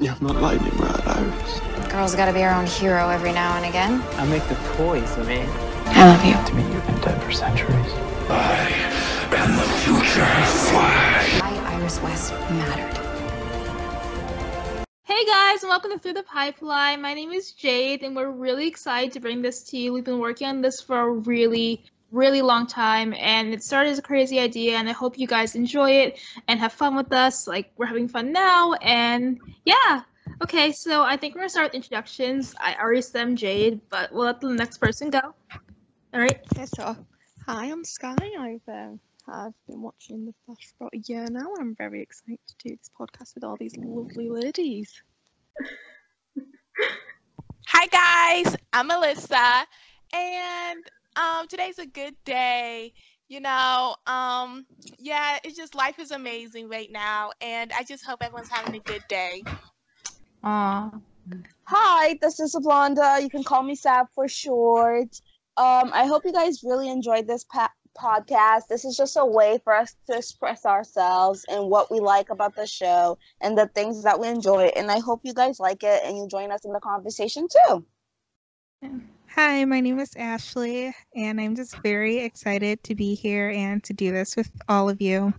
You have not lightning rod, Iris. Girl's gotta be her own hero every now and again. I make the toys, man. I love you. To me, you've been dead for centuries. I am the future fly. I, Iris West, mattered. Hey guys, and welcome to Through the Pipeline. My name is Jade, and we're really excited to bring this to you. We've been working on this for a really, really long time, and it started as a crazy idea. And I hope you guys enjoy it and have fun with us. Like we're having fun now, and yeah. Okay, so I think we're gonna start with introductions. I already said I'm Jade, but we'll let the next person go. All right. Okay, so hi, I'm Sky. I've uh, I've been watching The Flash for about a year now, and I'm very excited to do this podcast with all these lovely ladies. Hi guys, I'm Melissa, and um, today's a good day. You know, um, yeah, it's just life is amazing right now, and I just hope everyone's having a good day. Aw. Hi, this is Ablonda. You can call me Sab for short. Um, I hope you guys really enjoyed this pa- podcast. This is just a way for us to express ourselves and what we like about the show and the things that we enjoy. And I hope you guys like it and you join us in the conversation too. Hi, my name is Ashley, and I'm just very excited to be here and to do this with all of you.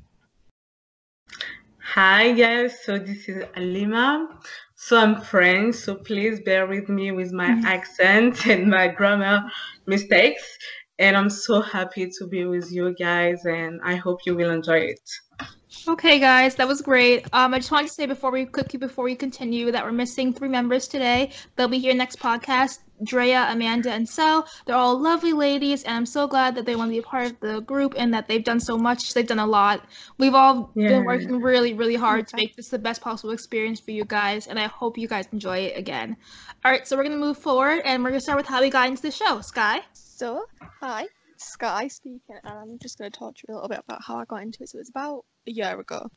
Hi guys, so this is Alima. So I'm French, so please bear with me with my accent and my grammar mistakes. And I'm so happy to be with you guys, and I hope you will enjoy it. Okay, guys, that was great. Um, I just wanted to say before we quickly before we continue that we're missing three members today. They'll be here next podcast. Drea, Amanda, and Sel. They're all lovely ladies, and I'm so glad that they want to be a part of the group and that they've done so much. They've done a lot. We've all Yeah. been working really, really hard to make this the best possible experience for you guys, and I hope you guys enjoy it again. All right, so we're gonna move forward, and we're gonna start with how we got into the show. Sky. So, hi, Sky speaking, and I'm just going to talk to you a little bit about how I got into it. So, it's about a year ago,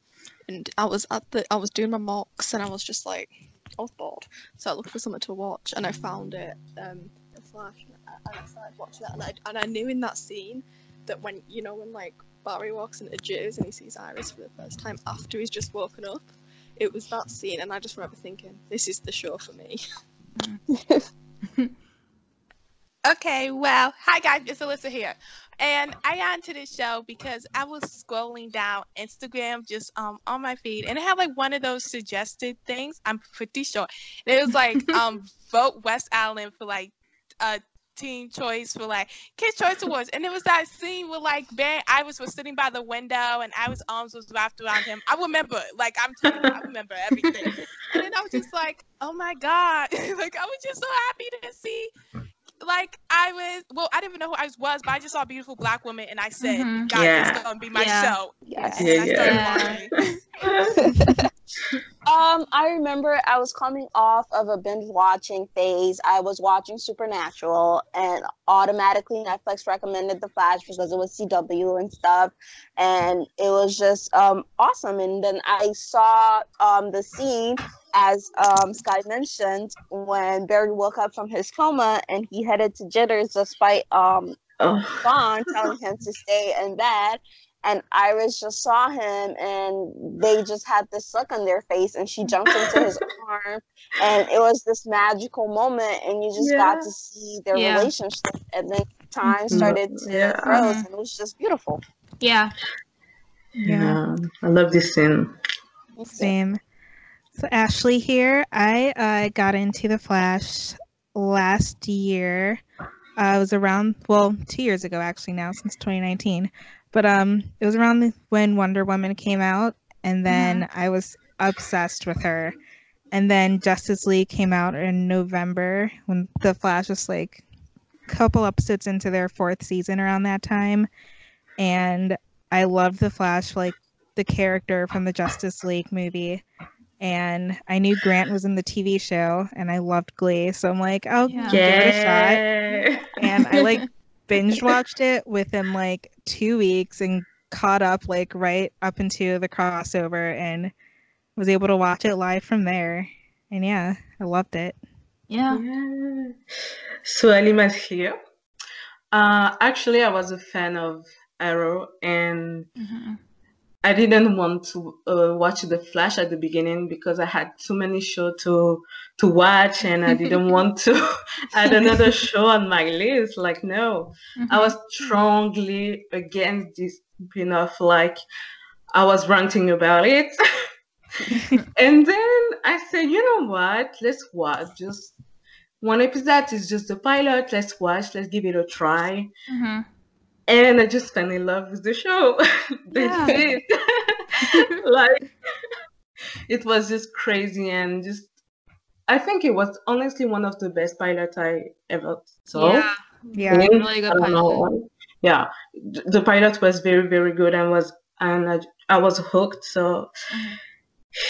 and I was at the, I was doing my mocks, and I was just like, Was bored, so I looked for something to watch, and I found it, um, Flash, and I, started watching that, and I, and I knew in that scene that when, you know, when like Barry walks into Jitters and he sees Iris for the first time after he's just woken up, it was that scene, and I just remember thinking, this is the show for me. Okay, well, hi guys, it's Alyssa here. And I got into this show because I was scrolling down Instagram just um on my feed and it had like one of those suggested things. I'm pretty sure. And it was like um vote WestAllen for like uh teen choice for like kids choice awards and it was that scene where like Barry Iris was sitting by the window and Iris arms was wrapped around him. I remember like I'm telling you, I remember everything. And then I was just like, oh my god. like I was just so happy to see like I was well, I didn't even know who I was, but I just saw a beautiful black woman and I said, Mhm. God, Yeah. this is gonna be my Yeah. show. Yes. I Yeah, started yeah. watching. Um, I remember I was coming off of a binge watching phase. I was watching Supernatural, and automatically Netflix recommended The Flash because it was CW and stuff, and it was just um awesome. And then I saw um the scene as um Sky mentioned when Barry woke up from his coma and he headed to Jitters despite um Oh, Vaughn telling him to stay in bed. And Iris just saw him and they just had this look on their face and she jumped into his arm and it was this magical moment and you just got to see their Yeah. relationship and then time Mhm. started to Yeah. froze and it was just beautiful. Yeah. yeah. I love this scene. Same. So Ashley here. I uh, got into the Flash last year. Uh, it was around well, two years ago actually now since 2019. But um, it was around the- when Wonder Woman came out, and then I was obsessed with her. And then Justice League came out in November when the Flash was like a couple episodes into their fourth season around that time, and I loved the Flash like the character from the Justice League movie. And I knew Grant was in the TV show, and I loved Glee, so I'm like, I'll Yeah. give it a shot. And I like binge watched it within like two weeks and caught up like right up into the crossover and was able to watch it live from there. And yeah, I loved it. Yeah. Yeah. So Alima's here. Uh, actually, I was a fan of Arrow, and Mhm. I didn't want to uh, watch The Flash at the beginning because I had too many shows to to watch, and I didn't want to add another show on my list. Like, no, I was strongly against this spin-off. Like, I was ranting about it, and then I said, you know what? Let's watch just one episode. Is just the pilot. Let's watch. Let's give it a try. hmm and I just fell in love with the show. That's it. like it was just crazy and just I think it was honestly one of the best pilots I ever saw. Yeah, Yeah. think. really good I know pilot. Yeah, the pilot was very very good and was and I, I was hooked. So Mm-hmm.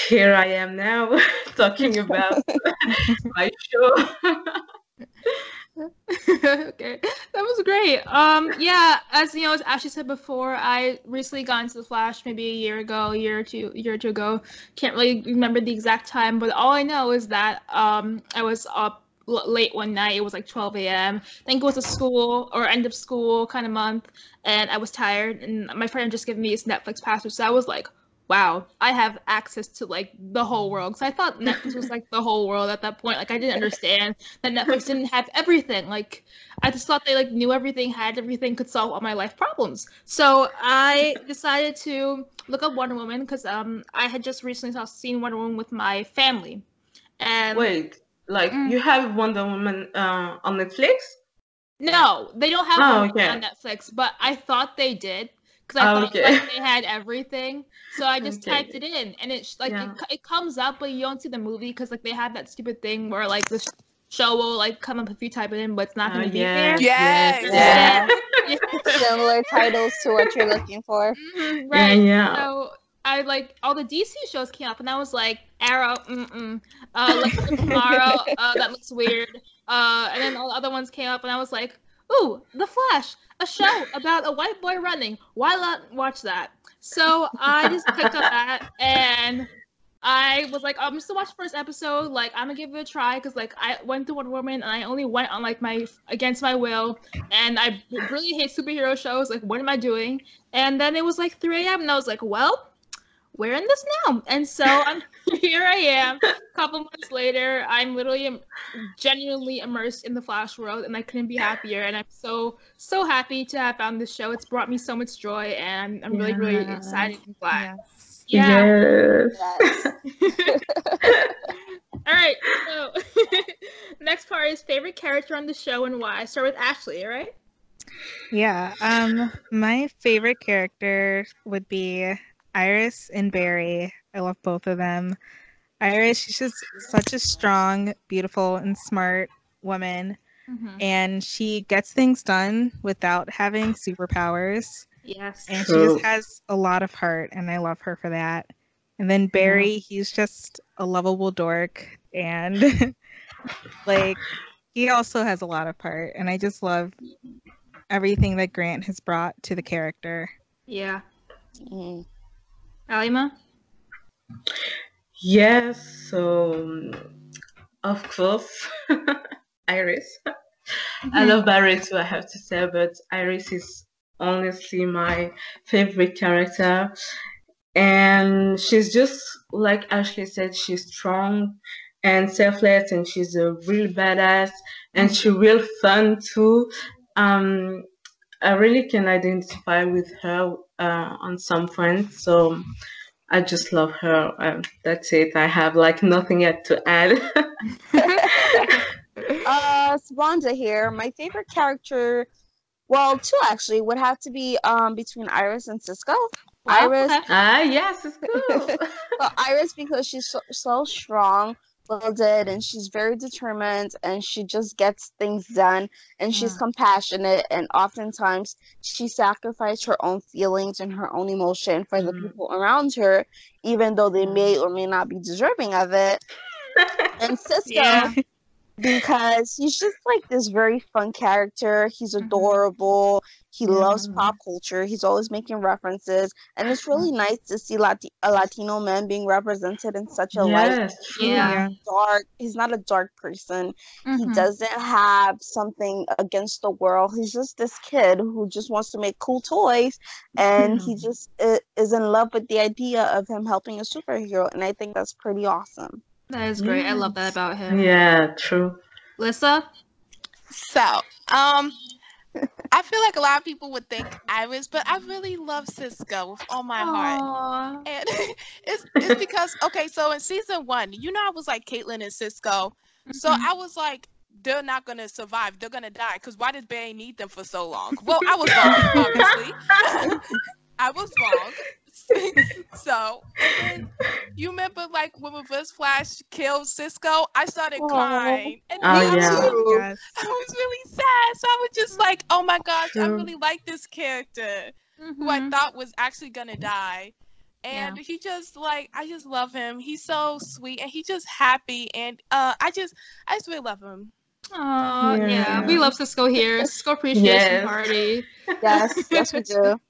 here I am now talking about my show. okay, that was great. Um, yeah, as you know, as Ashley said before, I recently got into the Flash maybe a year ago, a year or two, year or two ago. Can't really remember the exact time, but all I know is that um, I was up late one night. It was like 12 a.m. I think it was a school or end of school kind of month, and I was tired. And my friend just gave me his Netflix password, so I was like, "Wow, I have access to like the whole world." So I thought Netflix was like the whole world at that point. Like I didn't understand that Netflix didn't have everything. Like I just thought they like knew everything, had everything, could solve all my life problems. So I decided to look up Wonder Woman because um I had just recently saw, seen Wonder Woman with my family, and Wait, like Mm. you have Wonder Woman uh, on Netflix? no, they don't have Oh, Wonder Woman okay. on Netflix, but I thought they did because I Oh, thought okay. like, they had everything. So I just Okay. typed it in, and it's like Yeah. it, it comes up, but you don't see the movie because like they have that stupid thing where like the show will like come up if you type it in, but it's not Oh, going to be yes, there. Yes. Yeah. Yeah. Similar titles to what you're looking for. Mhm, right. yeah. So I like all the DC shows came up, and I was like, Arrow, mm-mm. Uh, Legends Tomorrow, uh, that looks weird. Uh, and then all the other ones came up, and I was like, ooh, The Flash, a show about a white boy running. Why not watch that? So I just clicked on that, and I was like, oh, I'm just gonna watch the first episode. Like, I'm gonna give it a try because like I went to Wonder Woman and I only went on like my against my will, and I really hate superhero shows. Like, what am I doing? And then it was like 3 a.m. and I was like, well, we're in this now. And so I'm here. I am. A couple months later, I'm literally im- genuinely immersed in the Flash world, and I couldn't be happier. And I'm so so happy to have found this show. It's brought me so much joy, and I'm really really excited and glad. Yes. Yeah. Yes. Yes. All right. So next part is favorite character on the show and why. I Start with Ashley. All right. Yeah. Um, my favorite character would be Iris and Barry. I love both of them. Iris, she's just such a strong, beautiful, and smart woman, Mm-hmm. and she gets things done without having superpowers. Yes. And she just has a lot of heart, and I love her for that. And then Barry, he's just a lovable dork, and like he also has a lot of heart, and I just love everything that Grant has brought to the character. Yeah. Mm. Alima. Yes, so um, of course, Iris. I love Barry too, I have to say, but Iris is honestly my favorite character. And she's just, like Ashley said, she's strong and selfless, and she's a real badass, and she's real fun too. Um, I really can identify with her uh, on some points, so I just love her. Um, that's it. I have like nothing yet to add. Uh, Swanza here. My favorite character, well, two actually, would have to be um between Iris and Cisco. Iris, ah, yes, it's cool. Iris because she's so, so strong, willed, and she's very determined, and she just gets things done, and she's compassionate, and oftentimes she sacrificed her own feelings and her own emotion for the Mhm. people around her, even though they may or may not be deserving of it. And Cisco, Yeah. because he's just like this very fun character. He's Mhm. adorable. He loves pop culture. He's always making references, and it's really nice to see Lati- a Latino man being represented in such a light. Yes, true. Yeah. Dark. He's not a dark person. He Mhm. doesn't have something against the world. He's just this kid who just wants to make cool toys, and he just is in love with the idea of him helping a superhero, and I think that's pretty awesome. That is great. I love that about him. Yeah, true. Lissa? So, um, I feel like a lot of people would think Iris, but I really love Cisco with all my heart. And it's, it's because, okay, so in season one, you know, I was like Caitlin and Cisco. So Mhm. I was like, they're not going to survive. They're going to die. Because why did Barry need them for so long? Well, I was wrong, obviously. I was wrong. so, then you remember like when Reverse Flash killed Cisco? I started Aw. crying. And Oh, me yeah. too. Yes. I was really sad. So I was just like, oh my gosh, I really like this character who I Mhm. thought was actually gonna die. And he just like I just love him. He's so sweet and he's just happy and uh I just I just really love him. Oh yeah. Yeah. We love Cisco here. Cisco appreciation Yes. party. Yes, yes, we do.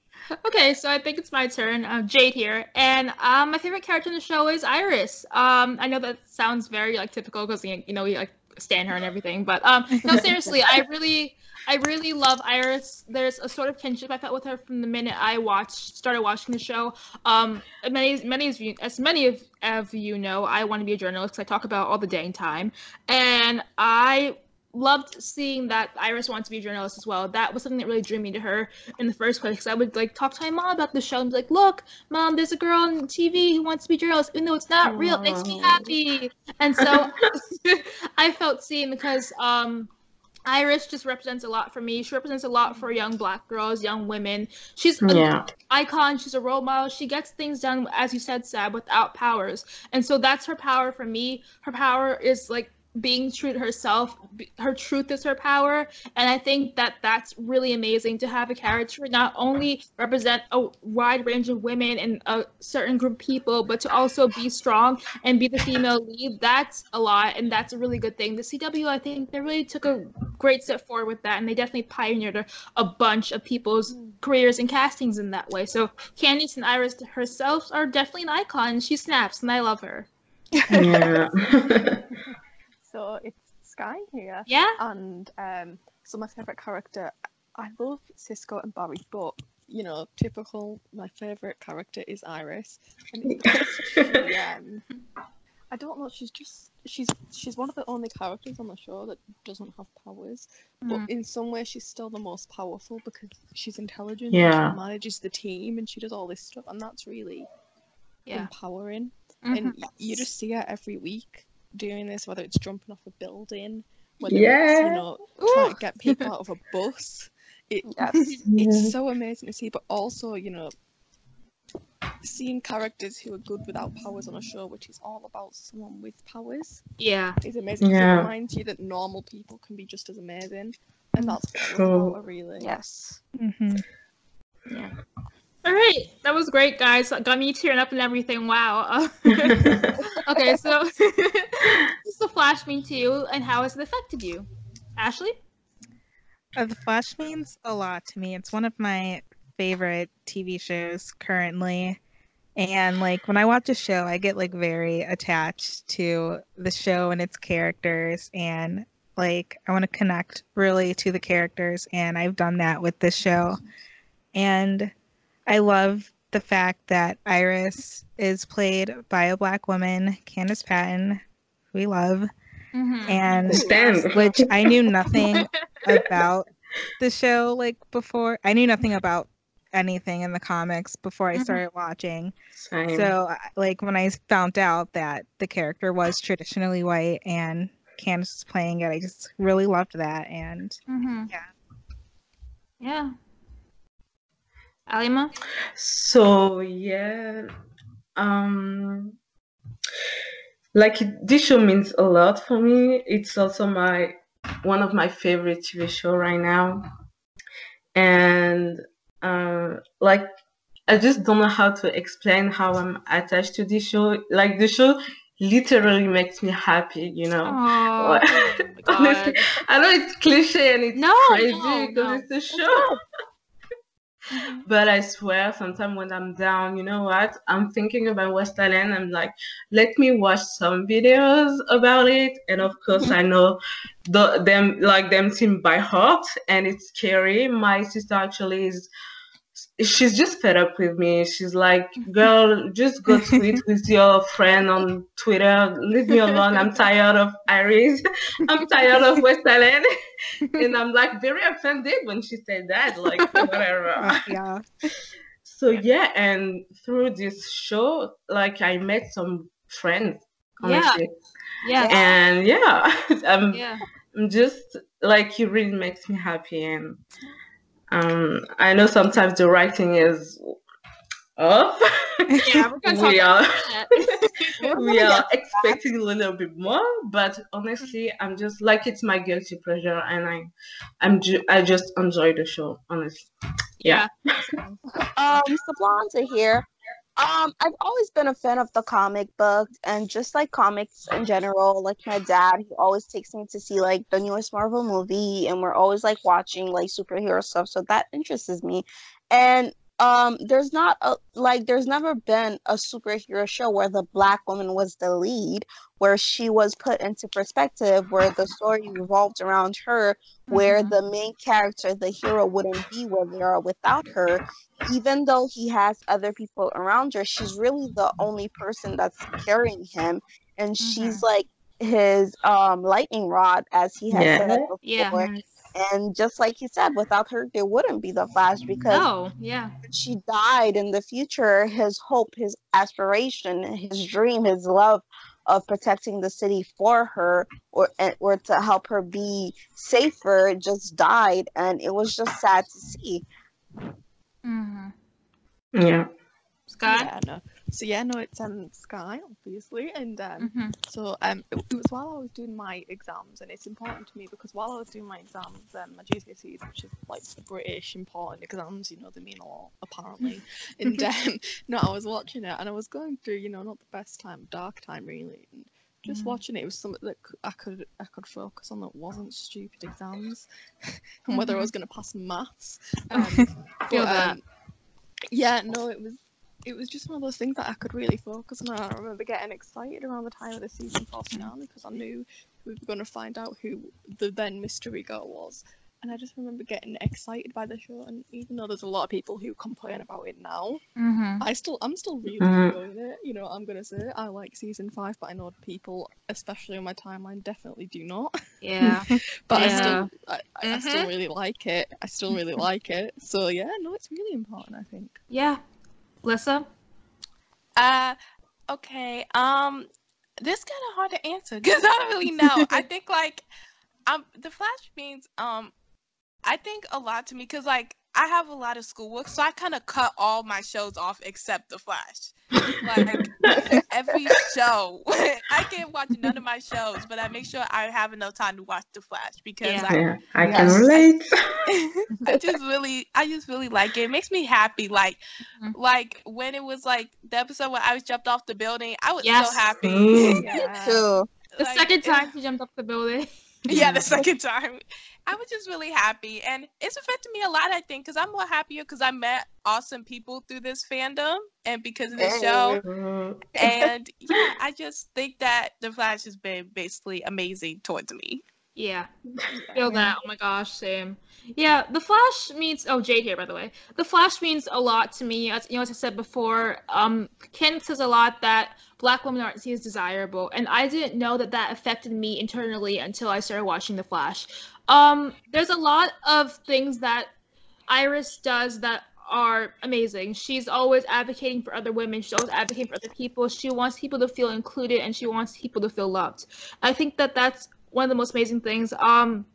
Okay, so I think it's my turn. Uh, Jade here, and um, my favorite character in the show is Iris. Um, I know that sounds very like typical because you know we like stand her and everything, but um, no, seriously, I really, I really love Iris. There's a sort of kinship I felt with her from the minute I watched started watching the show. Um, many, many of you, as many of, of you know, I want to be a journalist. I talk about all the dang time, and I loved seeing that Iris wanted to be a journalist as well. That was something that really drew me to her in the first place. Because I would like talk to my mom about the show and be like, "Look, mom, there's a girl on TV who wants to be a journalist, even though it's not real. It makes me happy." And so I felt seen because um, Iris just represents a lot for me. She represents a lot for young black girls, young women. She's an Yeah. icon. She's a role model. She gets things done, as you said, Sab, without powers. And so that's her power for me. Her power is like being true to herself. Her truth is her power. And I think that that's really amazing to have a character not only represent a wide range of women and a certain group of people, but to also be strong and be the female lead. That's a lot. And that's a really good thing. The CW, I think, they really took a great step forward with that. And they definitely pioneered a, a bunch of people's careers and castings in that way. So Candice and Iris herself are definitely an icon. She snaps, and I love her. Yeah. So it's here. Yeah. And um, so my favorite character, I love Cisco and Barry, but you know, typical. My favorite character is Iris, and she, um, I don't know. She's just she's she's one of the only characters on the show that doesn't have powers, but Mhm. in some way she's still the most powerful because she's intelligent. Yeah. She manages the team and she does all this stuff, and that's really Yeah. empowering. Mhm. And you just see her every week doing this, whether it's jumping off a building, whether it's Yeah. you know trying to get people out of a bus. It, Yes. it's so amazing to see, but also you know seeing characters who are good without powers on a show, which is all about someone with powers, Yeah. is amazing. Yeah. It reminds you that normal people can be just as amazing, and that's what I love True. about her, really. Yes. Mm-hmm. Yeah. All right, that was great, guys. Got me tearing up and everything. Wow. okay, so does the Flash mean to you, and how has it affected you, Ashley? Uh, the Flash means a lot to me. It's one of my favorite TV shows currently. And like when I watch a show, I get like very attached to the show and its characters and like I want to connect really to the characters and I've done that with this show. And I love the fact that Iris is played by a black woman, Candice Patton, who we love, Mm-hmm. and Stand. which I knew nothing about the show like before. I knew nothing about anything in the comics before I Mhm. started watching. Same. So, like when I found out that the character was traditionally white and Candice was playing it, I just really loved that. And Mm-hmm. Yeah. Yeah. Alima? So yeah, um, like this show means a lot for me. It's also my one of my favorite TV show right now, and uh, like I just don't know how to explain how I'm attached to this show. Like the show literally makes me happy, you know. Oh, Honestly, I know it's cliche and it's No, crazy no, because no. it's a show. Mhm. But I swear, sometimes when I'm down, you know what? I'm thinking about WestAllen. I'm like, let me watch some videos about it. And of course, I know the them like them team by heart, and it's scary. My sister actually is. She's just fed up with me. She's like, "Girl, just go tweet with your friend on Twitter. Leave me alone. I'm tired of Iris. I'm tired of WestAllen." and I'm like very offended when she said that. Like, whatever. Yeah. So yeah, and through this show, like I met some friends, Yeah. honestly. Yeah. And yeah, I'm, Yeah. I'm just like it really makes me happy, and um, I know sometimes the writing is off. Yeah, we are we are expecting a little bit more, but honestly, I'm just like it's my guilty pleasure, and I, I'm ju- I just enjoy the show, honestly. Yeah. Um, Sablonza here. Um, I've always been a fan of the comic book and just like comics in general. Like my dad, he always takes me to see like the newest Marvel movie, and we're always like watching like superhero stuff. So that interests me. And um, there's not a like there's never been a superhero show where the black woman was the lead, where she was put into perspective, where the story revolved around her, where Mhm. the main character, the hero, wouldn't be where they are without her even though he has other people around her, she's really the only person that's carrying him, and she's like his um lightning rod, as he has said before. Yeah. And just like he said, without her, there wouldn't be the Flash because No. Yeah. she died in the future, his hope, his aspiration, his dream, his love of protecting the city for her or or to help her be safer just died, and it was just sad to see. hmm Yeah. Scott. Yeah, no. So yeah, no, it's um Sky, obviously, and um hmm so um it, it was while I was doing my exams, and it's important to me because while I was doing my exams, um, my GCSEs, which is like British important exams, you know, they mean a lot apparently. and um, no, I was watching it, and I was going through, you know, not the best time, dark time really. And, just Mhm. watching it, it was something that I could I could focus on that wasn't stupid exams, and whether I Mhm. was going to pass maths. Um, Feel but, that. um, yeah, no, it was it was just one of those things that I could really focus on. I remember getting excited around the time of the season four finale because I knew we were going to find out who the then mystery girl was. And I just remember getting excited by the show, and even though there's a lot of people who complain about it now, hmm I still, I'm still really Mhm. enjoying it. You know, I'm gonna say I like season five, but I know people, especially on my timeline, definitely do not. Yeah. But I still, I, I, I still Mhm. really like it. I still really like it. So yeah, no, it's really important. I think. Yeah. Lissa. Uh, okay. Um, this kind of hard to answer because I don't really know. I think like, um, the Flash means um, I think a lot to me because like I have a lot of schoolwork, so I kind of cut all my shows off except the Flash. Like every show, I can't watch none of my shows, but I make sure I have enough time to watch the Flash because Yeah. I Yeah. I can Yes. relate. I just really, I just really like it. It makes me happy. Like, Mhm. like when it was like the episode where I was jumped off the building, I was Yes. so happy. Mm. Yeah. Too. The Like, second it- time she jumped off the building. yeah, the second time. I was just really happy, and it's affected me a lot. I think because I'm more happier because I met awesome people through this fandom and because of this show. Mm. And yeah, I just think that the Flash has been basically amazing towards me. Yeah. Feel that. Oh my gosh, same. Yeah, the Flash means oh Jade here by the way. The Flash means a lot to me. As you know, as I said before, um Ken says a lot that black women aren't seen as desirable, and I didn't know that that affected me internally until I started watching The Flash. Um, there's a lot of things that Iris does that are amazing. She's always advocating for other women. She's always advocating for other people. She wants people to feel included and she wants people to feel loved. I think that that's one of the most amazing things. Um,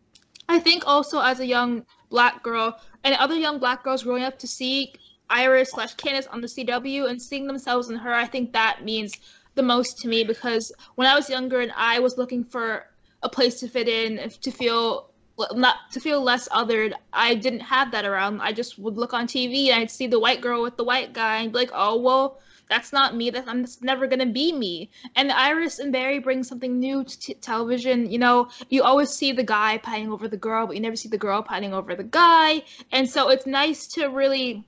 I think also as a young black girl and other young black girls growing up to see Iris slash Candice on the CW and seeing themselves in her, I think that means the most to me because when I was younger and I was looking for a place to fit in, to feel not to feel less othered, I didn't have that around. I just would look on TV and I'd see the white girl with the white guy and be like, oh well, that's not me. That's, I'm that's never gonna be me. And Iris and Barry bring something new to t- television. You know, you always see the guy pining over the girl, but you never see the girl pining over the guy. And so it's nice to really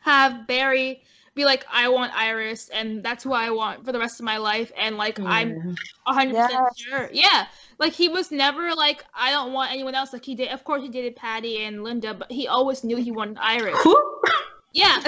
have Barry be like, I want Iris, and that's who I want for the rest of my life. And like, I'm Yeah. 100% Yes. sure. Yeah. Like, he was never like, I don't want anyone else. Like, he did, of course, he dated Patty and Linda, but he always knew he wanted Iris. Who? Yeah.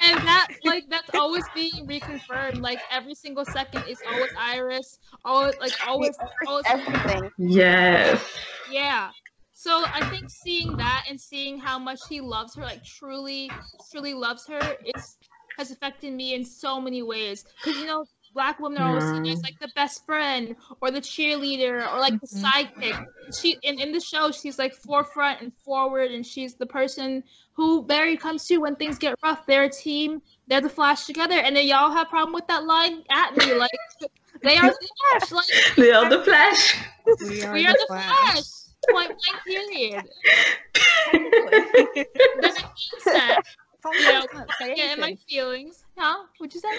and that, like, that's always being reconfirmed. Like, every single second is always Iris. Always, like, always, always. Everything. Yes. Yeah. So I think seeing that and seeing how much he loves her, like truly, truly loves her, is has affected me in so many ways. Because you know, black women are always seen as like the best friend or the cheerleader or like the Mhm. sidekick. She in, in the show, she's like forefront and forward, and she's the person who Barry comes to when things get rough. They're a team. They're the Flash together, and then y'all have problem with that line at me, like they are the Flash. Like They are the Flash. We are, we are the Flash. Point blank period. That being said, Fanboys you know, can't get in my feelings. Huh? What'd you say?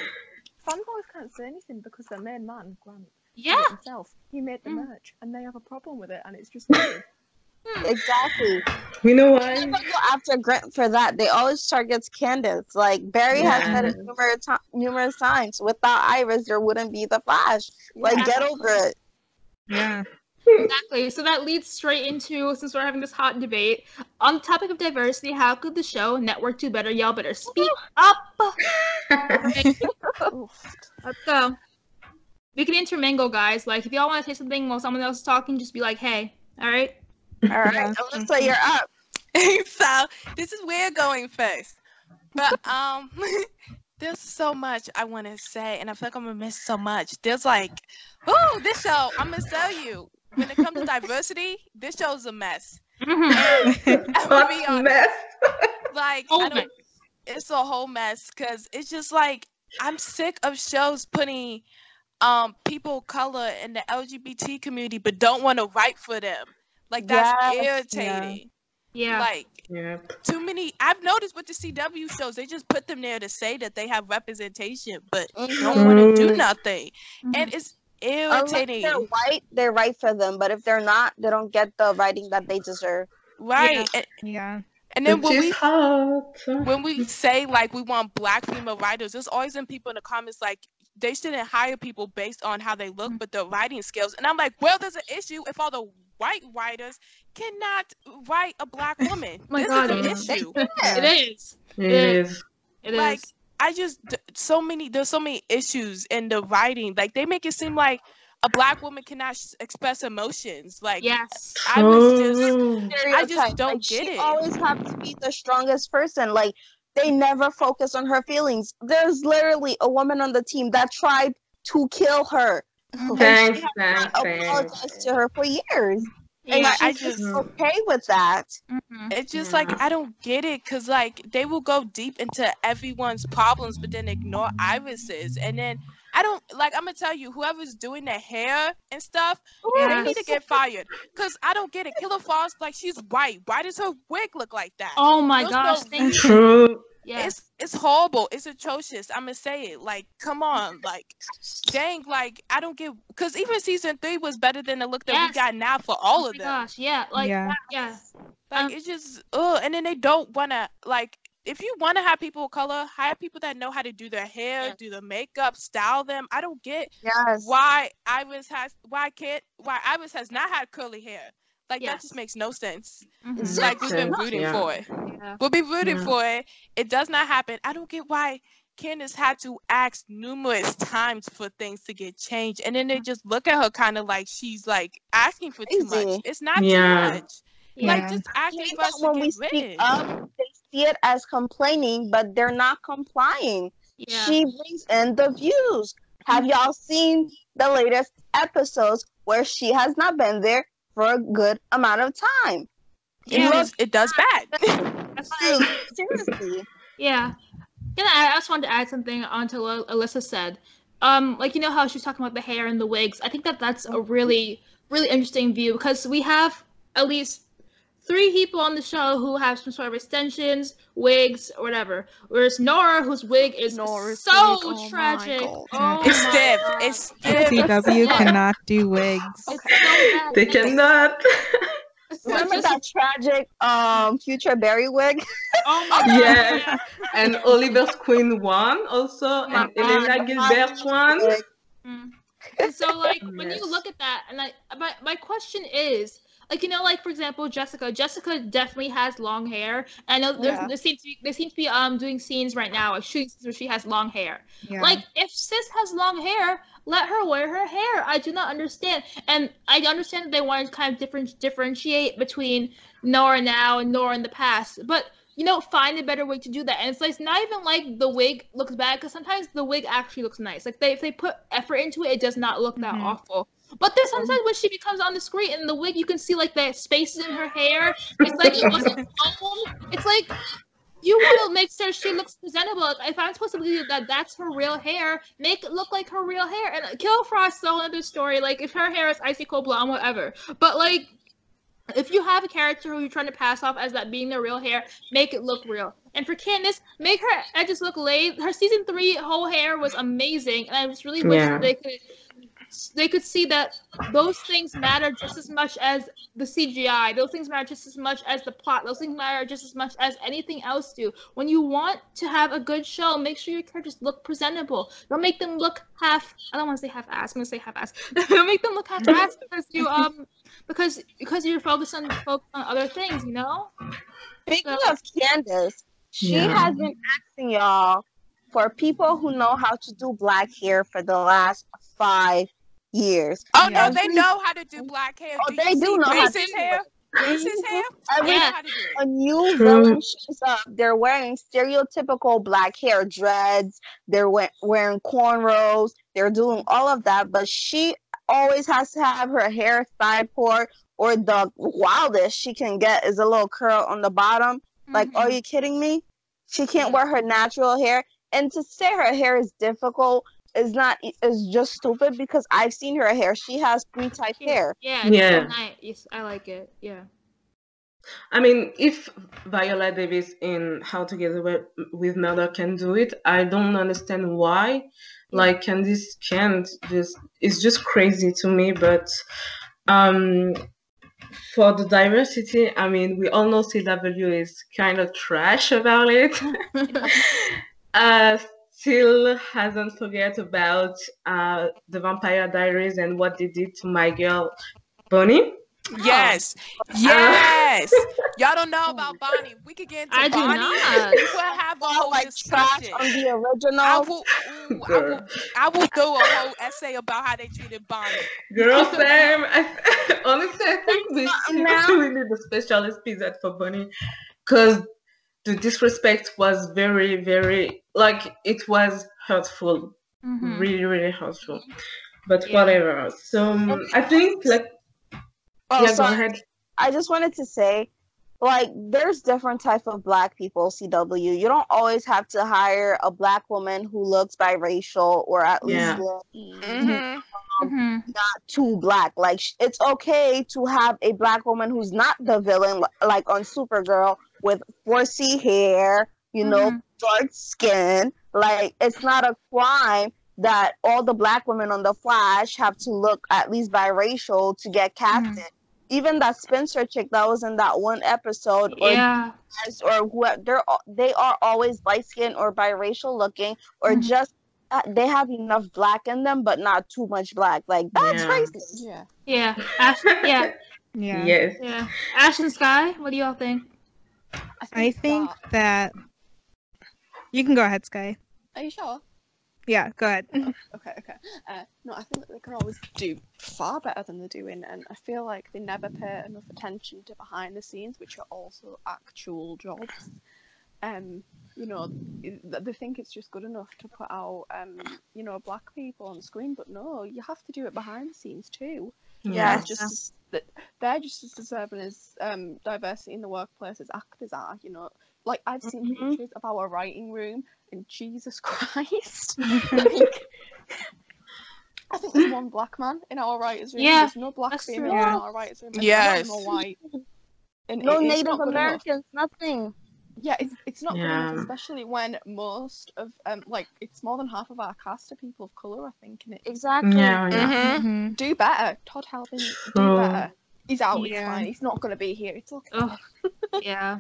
Fanboys can't say anything because their main man, Grant, did Yeah. it himself. He made the Mm. merch, and they have a problem with it, and it's just weird. Exactly. We know They why. never go after Grant for that. They always target Candice. Like Barry has said it numerous, ti- numerous times. Without Iris, there wouldn't be the Flash. Like, Yeah. get over it. Yeah. Exactly. So that leads straight into since we're having this hot debate on the topic of diversity. How could the show network do better? Y'all better speak up. Let's go. We can intermingle, guys. Like if y'all want to say something while someone else is talking, just be like, "Hey, all right." All right, Alyssa, you're up. so this is where going first. But um there's so much I want to say and I feel like I'm gonna miss so much. There's like, oh, this show, I'm gonna tell you, when it comes to diversity, this show's a mess. Mhm. I'm be honest. mess. Like Oh, I don't it's a whole mess because it's just like I'm sick of shows putting um people of color in the LGBT community but don't want to write for them. Like that's Yes, irritating. Yeah. yeah. Like Yep. too many I've noticed with the CW shows, they just put them there to say that they have representation, but Mhm. don't want to do nothing. Mhm. And it's Unless irritating. they're white, they write for them. But if they're not, they don't get the writing that they deserve. Right. And, Yeah. and then Which when is we when we say like we want black female writers, there's always in people in the comments like they shouldn't hire people based on how they look, mm. but their writing skills. And I'm like, well, there's an issue if all the white writers cannot write a black woman. my this God, is an yeah. issue. It is. It Yeah. is. It is. Like, I just so many there's so many issues in the writing. Like they make it seem like a black woman cannot sh- express emotions. Like yes. I was just True. I just don't like, get she it. always have to be the strongest person. Like they never focus on her feelings. There's literally a woman on the team that tried to kill her. Mm-hmm. And Thanks, she thanks, apologized thanks. to her for years. And Yeah. I she's just just okay with that. Mhm. It's just like I don't get it because like they will go deep into everyone's problems, but then ignore Iris's, and then I don't like. I'm gonna tell you, whoever's doing the hair and stuff, they need to get fired because I don't get it. Killer Frost, like she's white. Why does her wig look like that? Oh my There's gosh. no- Thank you. True. Yes. It's it's horrible. It's atrocious. I'm gonna say it. Like, come on, like, dang, like I don't get because even season three was better than the look that Yes. we got now for all of them. oh of my them. gosh. Yeah. Like. Yeah. Yeah. Like Um, it's just ugh, and then they don't wanna like if you wanna have people of color, hire people that know how to do their hair, Yeah. do the makeup, style them. I don't get Yes. why Iris has why can't why Iris has not had curly hair. Like that just makes no sense. mhm. Like we've been sense, rooting yeah. for it. Yeah. We'll be rooting Yeah. for it. It does not happen. I don't get why Candice had to ask numerous times for things to get changed, and then they just look at her kind of like she's like asking for too much. It's not Yeah. too much. Yeah. Like just asking hate for us that to when we speak rid. up, they see it as complaining, but they're not complying. Yeah. She brings in the views. Have y'all seen the latest episodes where she has not been there for a good amount of time? It Yeah. does, it does bad. That's true. Seriously. Yeah. Yeah, I I just wanted to add something onto what Alyssa said. Um, like you know how she was talking about the hair and the wigs. I think that that's a really, really interesting view because we have at least three people on the show who have some sort of extensions, wigs, or whatever. Whereas Nora, whose wig is Nora's so wig, oh tragic. God. Oh It's my stiff. It's stiff. CW cannot do wigs. So. They cannot. Remember that tragic um future Barry wig? Oh my god. yeah. And Oliver's Queen one also, my and Elena God. Gilbert one. Mm. And so like when you look at that and I my, my question is like you know like for example Jessica Jessica definitely has long hair I know there's, Yeah. there seems to be they seem to be um doing scenes right now like shooting scenes where she has long hair Yeah. like if sis has long hair let her wear her hair I do not understand and I understand that they want to kind of different differentiate between Nora now and Nora in the past but you know, find a better way to do that. And it's like it's not even like the wig looks bad because sometimes the wig actually looks nice. Like they if they put effort into it, it does not look that Mhm. awful. But there's sometimes when she becomes on the screen in the wig, you can see like the spaces in her hair. It's like it wasn't combed. It's like you want to make sure she looks presentable. If I'm supposed to believe that that's her real hair, make it look like her real hair. And uh, Kill Frost, so another story. Like if her hair is icy cold blonde, whatever. But like if you have a character who you're trying to pass off as that being their real hair, make it look real. And for Candice, make her edges look laid. Her season three whole hair was amazing, and I just really wish Yeah. they could they could see that those things matter just as much as the CGI. Those things matter just as much as the plot. Those things matter just as much as anything else do. When you want to have a good show, make sure your characters look presentable. Don't make them look half. I don't want to say half ass. I'm gonna say half ass. Don't make them look half ass because you um because because you're focused on focused on other things. You know. Speaking of Candice, she Yeah. has been asking y'all for people who know how to do black hair for the last five years. Oh Yeah. no, they know how to do black hair. Oh, do they do see know how to Grace's do hair? it. Hair? Every They know Yeah. how to do it. a new True. villain shows up, they're wearing stereotypical black hair dreads, they're we- wearing cornrows, they're doing all of that, but she always has to have her hair side poured, or the wildest she can get is a little curl on the bottom. Like, Mm-hmm. are you kidding me? She can't wear her natural hair. And to say her hair is difficult is not is just stupid because I've seen her hair. She has pre-type hair. Yeah. It's Yeah. So nice. I like it. Yeah. I mean, if Viola Davis in How to Get Away with Murder can do it, I don't understand why. Like Candice can't. Just it's just crazy to me. But um, for the diversity, I mean, we all know CW is kind of trash about it. uh, still hasn't forget about uh, the Vampire Diaries and what they did to my girl Bonnie. Yes. Yes. Y'all don't know about Bonnie. We could get into I do Bonnie. not. We will have a All whole like trash discussion. on the I original. will, ooh, I will, I will do a whole essay about how they treated Bonnie. Girl, same. I, honestly, I think we, Now- we need a special episode for Bonnie because the disrespect was very, very like it was hurtful, Mhm. really, really hurtful. But Yeah. whatever. So um, I think like Oh, yeah, go ahead. I just wanted to say, like, there's different type of black people. CW. You don't always have to hire a black woman who looks biracial or at least Yeah. look Mm-hmm. Mhm. not too black. Like, it's okay to have a black woman who's not the villain, like on Supergirl with 4C hair, you know, Mhm. Dark skin. Like, it's not a crime that all the black women on the Flash have to look at least biracial to get casted. Even that Spencer chick that was in that one episode, or Yeah. or whoever they're they are always light skinned or biracial looking or Mhm. just uh, they have enough black in them but not too much black like that's Yeah. racist Yeah. Yeah. Ash. Yeah. Yeah. Yes. Yeah. Ash and Sky. What do y'all think? I think that- that you can go ahead, Sky. Are you sure? Yeah, go ahead. Okay, okay. Uh, no, I think that they can always do far better than they're doing, and I feel like they never pay enough attention to behind the scenes, which are also actual jobs. Um, you know, th- they think it's just good enough to put out, um, you know, black people on screen, but no, you have to do it behind the scenes too. Yeah. Just as, that they're just as deserving as um, diversity in the workplace as actors are. You know, like I've seen Mhm. pictures of our writing room, and Jesus Christ, like, I think there's one black man in our writers' room. Yeah, there's no black that's female true. in our writers' room. and Yes. no white. And No Native not good enough. Americans, nothing. Yeah, it's, it's not good especially when most of um like it's more than half of our cast are people of color. I think, and it Exactly. Yeah, yeah. Mhm. Mhm. do better. Todd Helbing. True. do better. He's out. He's Yeah. fine. He's not gonna be here. It's okay. Ugh. yeah.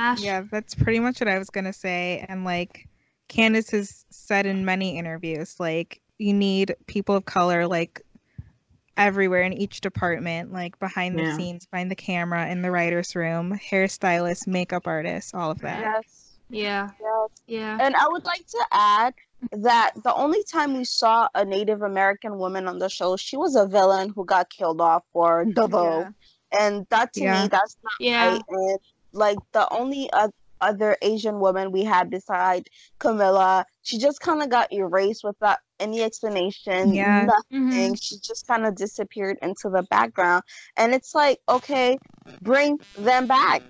Ash. Yeah, that's pretty much what I was gonna say. And like Candice has said in many interviews, like you need people of color like everywhere in each department, like behind the Yeah. scenes, behind the camera, in the writer's room, hairstylists, makeup artists, all of that. Yes. Yeah. Yes. Yeah. And I would like to add that the only time we saw a Native American woman on the show, she was a villain who got killed off for the vote. And that to Yeah. me, that's not Yeah. right. And like the only oth- other Asian woman we had beside Camilla, she just kind of got erased without any explanation. Yeah. Nothing. Mhm. She just kind of disappeared into the background. And it's like, okay, bring them back.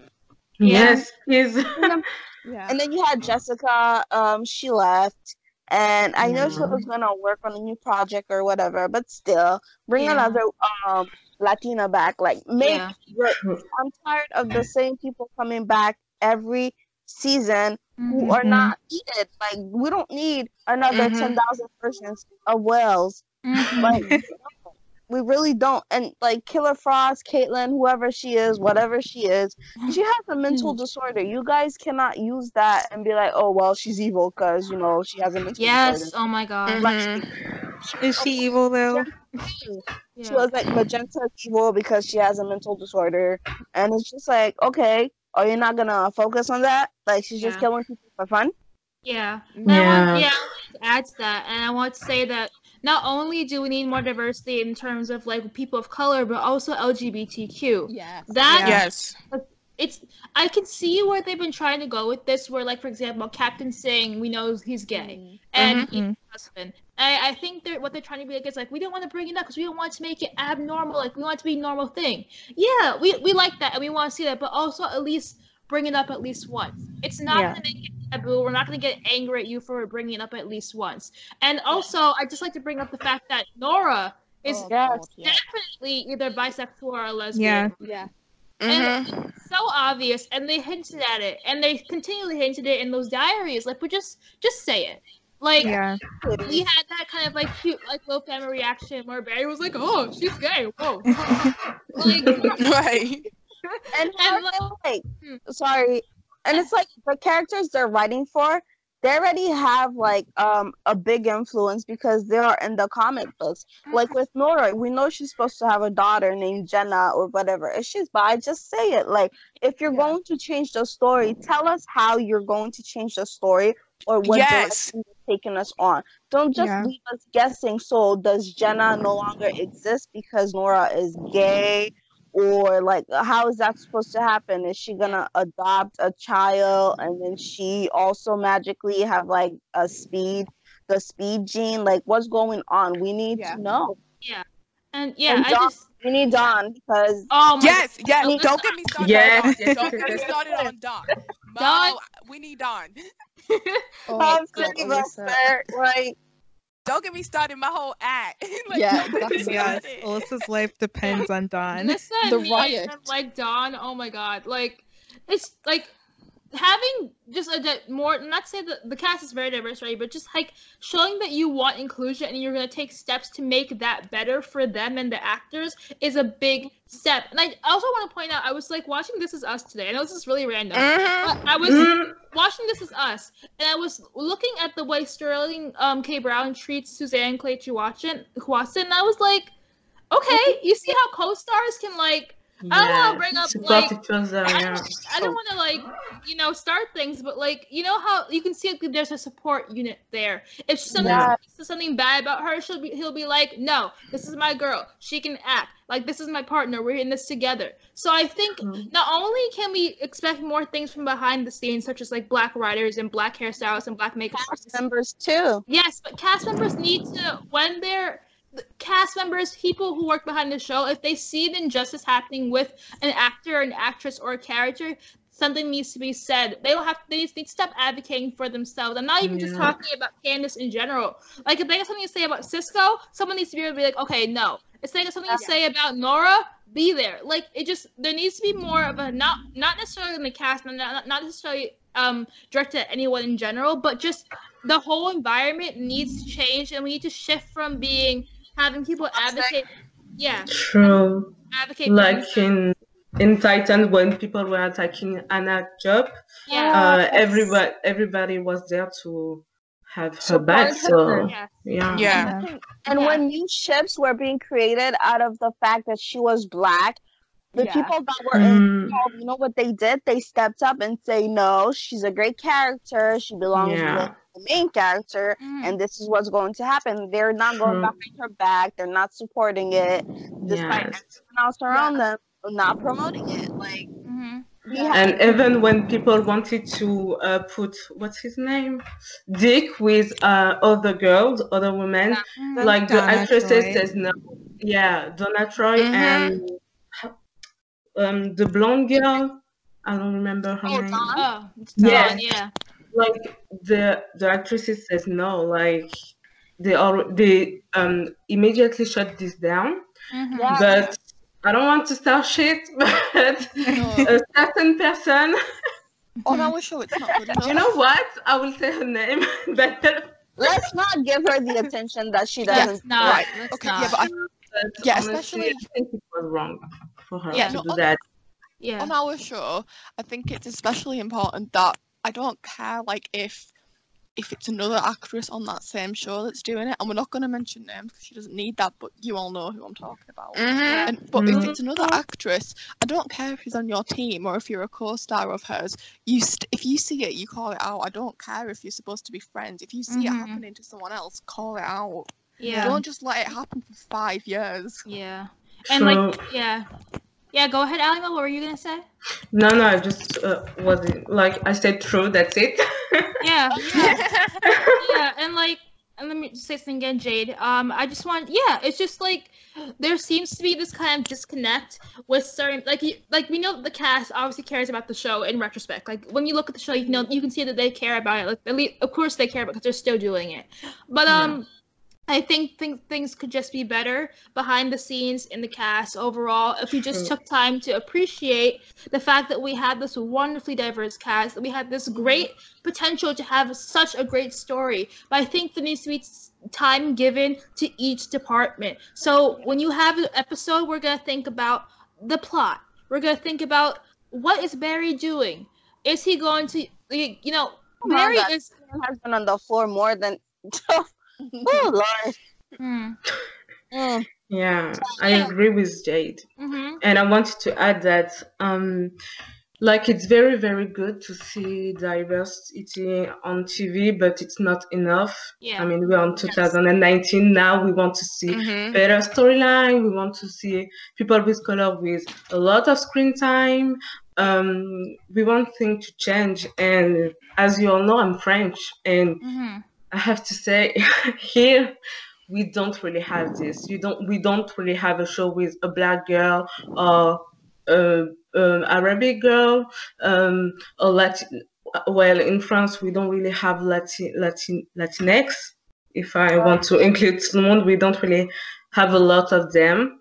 Yeah. Yes, please. Yeah. And then you had Jessica, um, she left. And I know she was gonna work on a new project or whatever, but still, bring Yeah. another um Latina back. Like make Yeah. I'm tired of the same people coming back every season who are Mhm. not needed. Like we don't need another Mhm. ten thousand versions of Wells. Mhm. Like we really don't. And like Killer Frost, Caitlin, whoever she is, whatever she is, she has a mental disorder. You guys cannot use that and be like, oh well, she's evil because you know she has a mental Yes. disorder. Yes. Oh my god. Mhm. Is she evil though? She was like Magenta evil because she has a mental disorder, and it's just like, okay, are you not gonna focus on that? Like she's just Yeah. killing people for fun. Yeah. And I Yeah. want, yeah, I want to add to that, and I want to say that not only do we need more diversity in terms of like people of color, but also LGBTQ. Yes. That Yes. it's I can see where they've been trying to go with this. Where like for example, Captain Singh, we know he's gay, and Mhm. he's a husband. I, I think they're what they're trying to be like is like we don't want to bring it up because we don't want to make it abnormal. Like we want it to be a normal thing. Yeah, we we like that and we want to see that, but also at least bring it up at least once. It's not Yeah. gonna make it taboo. We're not gonna get angry at you for bringing it up at least once. And also, I just like to bring up the fact that Nora is Oh, Yes. God, yeah. definitely either bisexual or a lesbian. Yeah. Yeah. And Mhm. it's so obvious, and they hinted at it, and they continually hinted it in those diaries. Like, but just, just say it. Like, Yeah. we had that kind of like cute, like low family reaction where Barry was like, "Oh, she's gay." Whoa. like, Right. And, And, how like- like, Hmm. sorry, and it's like the characters they're writing for, they already have like um a big influence because they are in the comic books. Like with Nora, we know she's supposed to have a daughter named Jenna or whatever. It's just, but I just say it like if you're Yeah. going to change the story, tell us how you're going to change the story or what Yes. direction you're taking us on. Don't just Yeah. leave us guessing. So does Jenna no longer exist because Nora is gay? Or like how is that supposed to happen? Is she gonna adopt a child and then she also magically have like a speed the speed gene? Like what's going on? We need Yeah. to know. Yeah and yeah, And I Dawn- just, We need Dawn because oh my, Yes. Yes. Oh, Don't get me started Yes, on Dawn. Don't get me started on Dawn. Dawn- Mo, we need Dawn. Oh, I'm God, save Alyssa. us right? Don't get me started. My whole act. like, Yeah, don't get me that's- Yes. Alyssa's life depends on Don. Listen, The riot. like Don. Oh my god, like it's like having just a di- more. Not to say that the cast is very diverse, right? But just like showing that you want inclusion and you're gonna take steps to make that better for them and the actors is a big step. And I also want to point out, I was like watching This Is Us today. I know this is really random. But I was Mm, watching This Is Us, and I was looking at the way Sterling um, K. Brown treats Susan Kelechi Watson, Watson, and I was like, okay, you see how co-stars can like. I don't wanna bring up, Support like- each other, I yeah. don't, I don't want to like, you know, start things, but like, you know how you can see like, there's a support unit there. If something Yeah. something bad about her, she'll be, he'll be like, no, this is my girl. She can act. Like this is my partner. We're in this together. So I think Mhm. not only can we expect more things from behind the scenes, such as like black writers and black hairstylists and black makeup Cast artists. members too. Yes, but cast members need to when they're the cast members, people who work behind the show, if they see the injustice happening with an actor, an actress, or a character, something needs to be said. They don't have they need to stop advocating for themselves. I'm not even just talking about Candice in general. Like if they have something to say about Cisco, someone needs to be able to be like, okay, no. It's like something to say about Nora. Be there. Like it just there needs to be more of a not not necessarily in the cast, not not, not necessarily um directed at anyone in general, but just the whole environment needs to change, and we need to shift from being having people advocate. Yeah, True. advocate. Like in in Titan, when people were attacking Anna Diop, yeah, uh, everybody everybody was there to have her Support back. her. So yeah, yeah. Yeah. And Yeah. when new ships were being created out of the fact that she was black, the Yeah. people that were Mm, involved, you know what they did? They stepped up and say, "No, she's a great character. She belongs Yeah. with the main character, Mhm. and this is what's going to happen." They're not going True. behind her back. They're not supporting it, despite yes. everyone else around them not promoting it. Like Mhm. we have And even when people wanted to uh, put what's his name, Dick with uh, other girls, other women, Mhm. like the Donna actresses Troy. says no. Yeah, Donna Troy Mhm. and um the blonde girl. I don't remember her Oh, name. Oh, it's Yeah. Dawn, yeah. Like the the actresses says no. Like they all they um immediately shut this down. Mhm. Yeah. But I don't want to start shit. But No. a certain person On our show, it's not good enough. You know what? I will say her name. but let's not give her the attention that she Let's doesn't. not. Right. Let's Okay, not. yeah, but I, but Yeah, honestly, especially- I think it was wrong for her Yeah, to no, do on- that. yeah. on our show, I think it's especially important that I don't care like if if it's another actress on that same show that's doing it, and we're not going to mention names because she doesn't need that, but you all know who I'm talking about. Mhm. And, but Mhm. if it's another actress, I don't care if she's on your team or if you're a co-star of hers. You st- if you see it, you call it out. I don't care if you're supposed to be friends. If you see it Mhm. happening to someone else, call it out. Yeah. Don't just let it happen for five years. Yeah. And like, yeah. Yeah, go ahead, Alima. What were you gonna say? No, no, I just uh, was like I said true. That's it. Yeah. Yeah. yeah. And like, and let me just say something again, Jade. Um, I just want, yeah, it's just like there seems to be this kind of disconnect with certain, like, you, like we know the cast obviously cares about the show in retrospect. Like when you look at the show, you know you can see that they care about it. Like, at least, of course they care about because they're still doing it. But um. I think things things could just be better behind the scenes in the cast overall if we just took time to appreciate the fact that we had this wonderfully diverse cast, that we had this great potential to have such a great story. But I think there needs to be time given to each department. So when you have an episode, we're gonna think about the plot. We're gonna think about what is Barry doing. Is he going to, you know, Come Barry is. has been on the floor more than. oh Lord. Hmm. Mm. yeah, I agree with Jade, Mm-hmm. and I wanted to add that um, like it's very very good to see diversity on TV, but it's not enough. Yeah. I mean, we're on 2019 now. We want to see Mhm. better storyline. We want to see people with color with a lot of screen time. Um, we want things to change. And as you all know, I'm French, and Mm-hmm. I have to say, here we don't really have this. You don't. We don't really have a show with a black girl or a, an Arabic girl um, or Latin. Well, in France, we don't really have Latin, Latin Latinx. If I want to include someone, we don't really have a lot of them.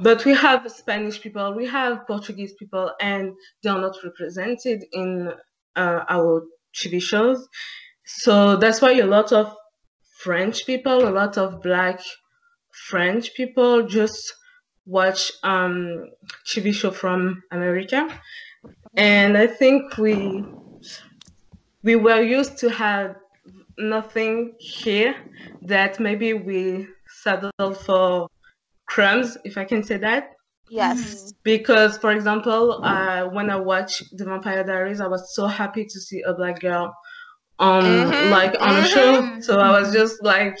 But we have Spanish people, we have Portuguese people, and they are not represented in uh, our TV shows. So that's why a lot of French people, a lot of Black French people just watch um, TV show from America, and I think we we were used to have nothing here that maybe we settled for crumbs, if I can say that. Yes. Because, for example, uh, when I watched The Vampire Diaries, I was so happy to see a black girl on Mhm, like on a show. mhm. So I was just like,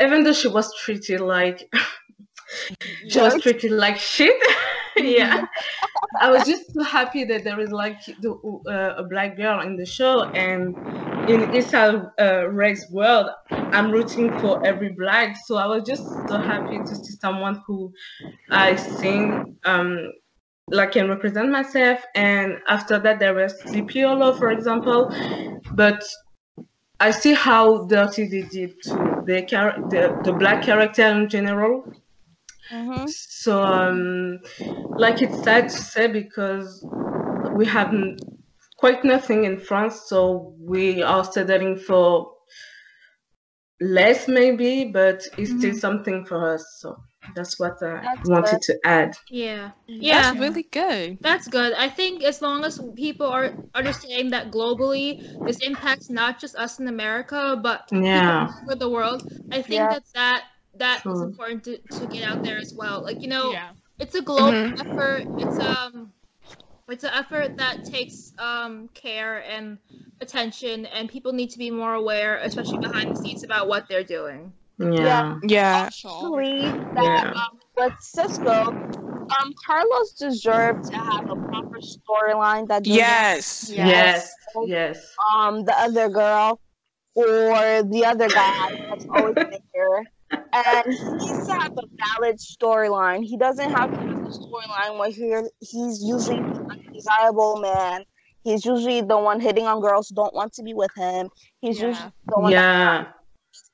even though she was treated like she was treated like shit, yeah. I was just so happy that there is like the, uh, a black girl in the show, and in Issa uh, Rae's world, I'm rooting for every black. So I was just so happy to see someone who I think um, like can represent myself. And after that, there was Sleepy Hollow, for example. But I see how dirty they did to the char- the, the black character in general. Mhm. So, um, like it's sad to say because we have quite nothing in France, so we are settling for less maybe, but it's still something for us. So that's what I That's wanted good. to add. Yeah. Yeah. That's really good. That's good. I think as long as people are understanding that globally, this impacts not just us in America, but Yeah. for the world. I think Yeah. that that that is True. important to, to get out there as well. Like you know, Yeah. it's a global Mhm. effort. It's um, it's an effort that takes um care and attention, and people need to be more aware, especially behind the scenes, about what they're doing. Yeah. Yeah. Actually, that Yeah. um, with Cisco, um, Carlos deserved to have a proper storyline that doesn't Yes. Yes. Yes. um the other girl or the other guy that's always been here, And he needs to have a valid storyline. He doesn't have to have a storyline where he, he's usually the undesirable man. He's usually the one hitting on girls who don't want to be with him. He's Yeah. usually the one Yeah.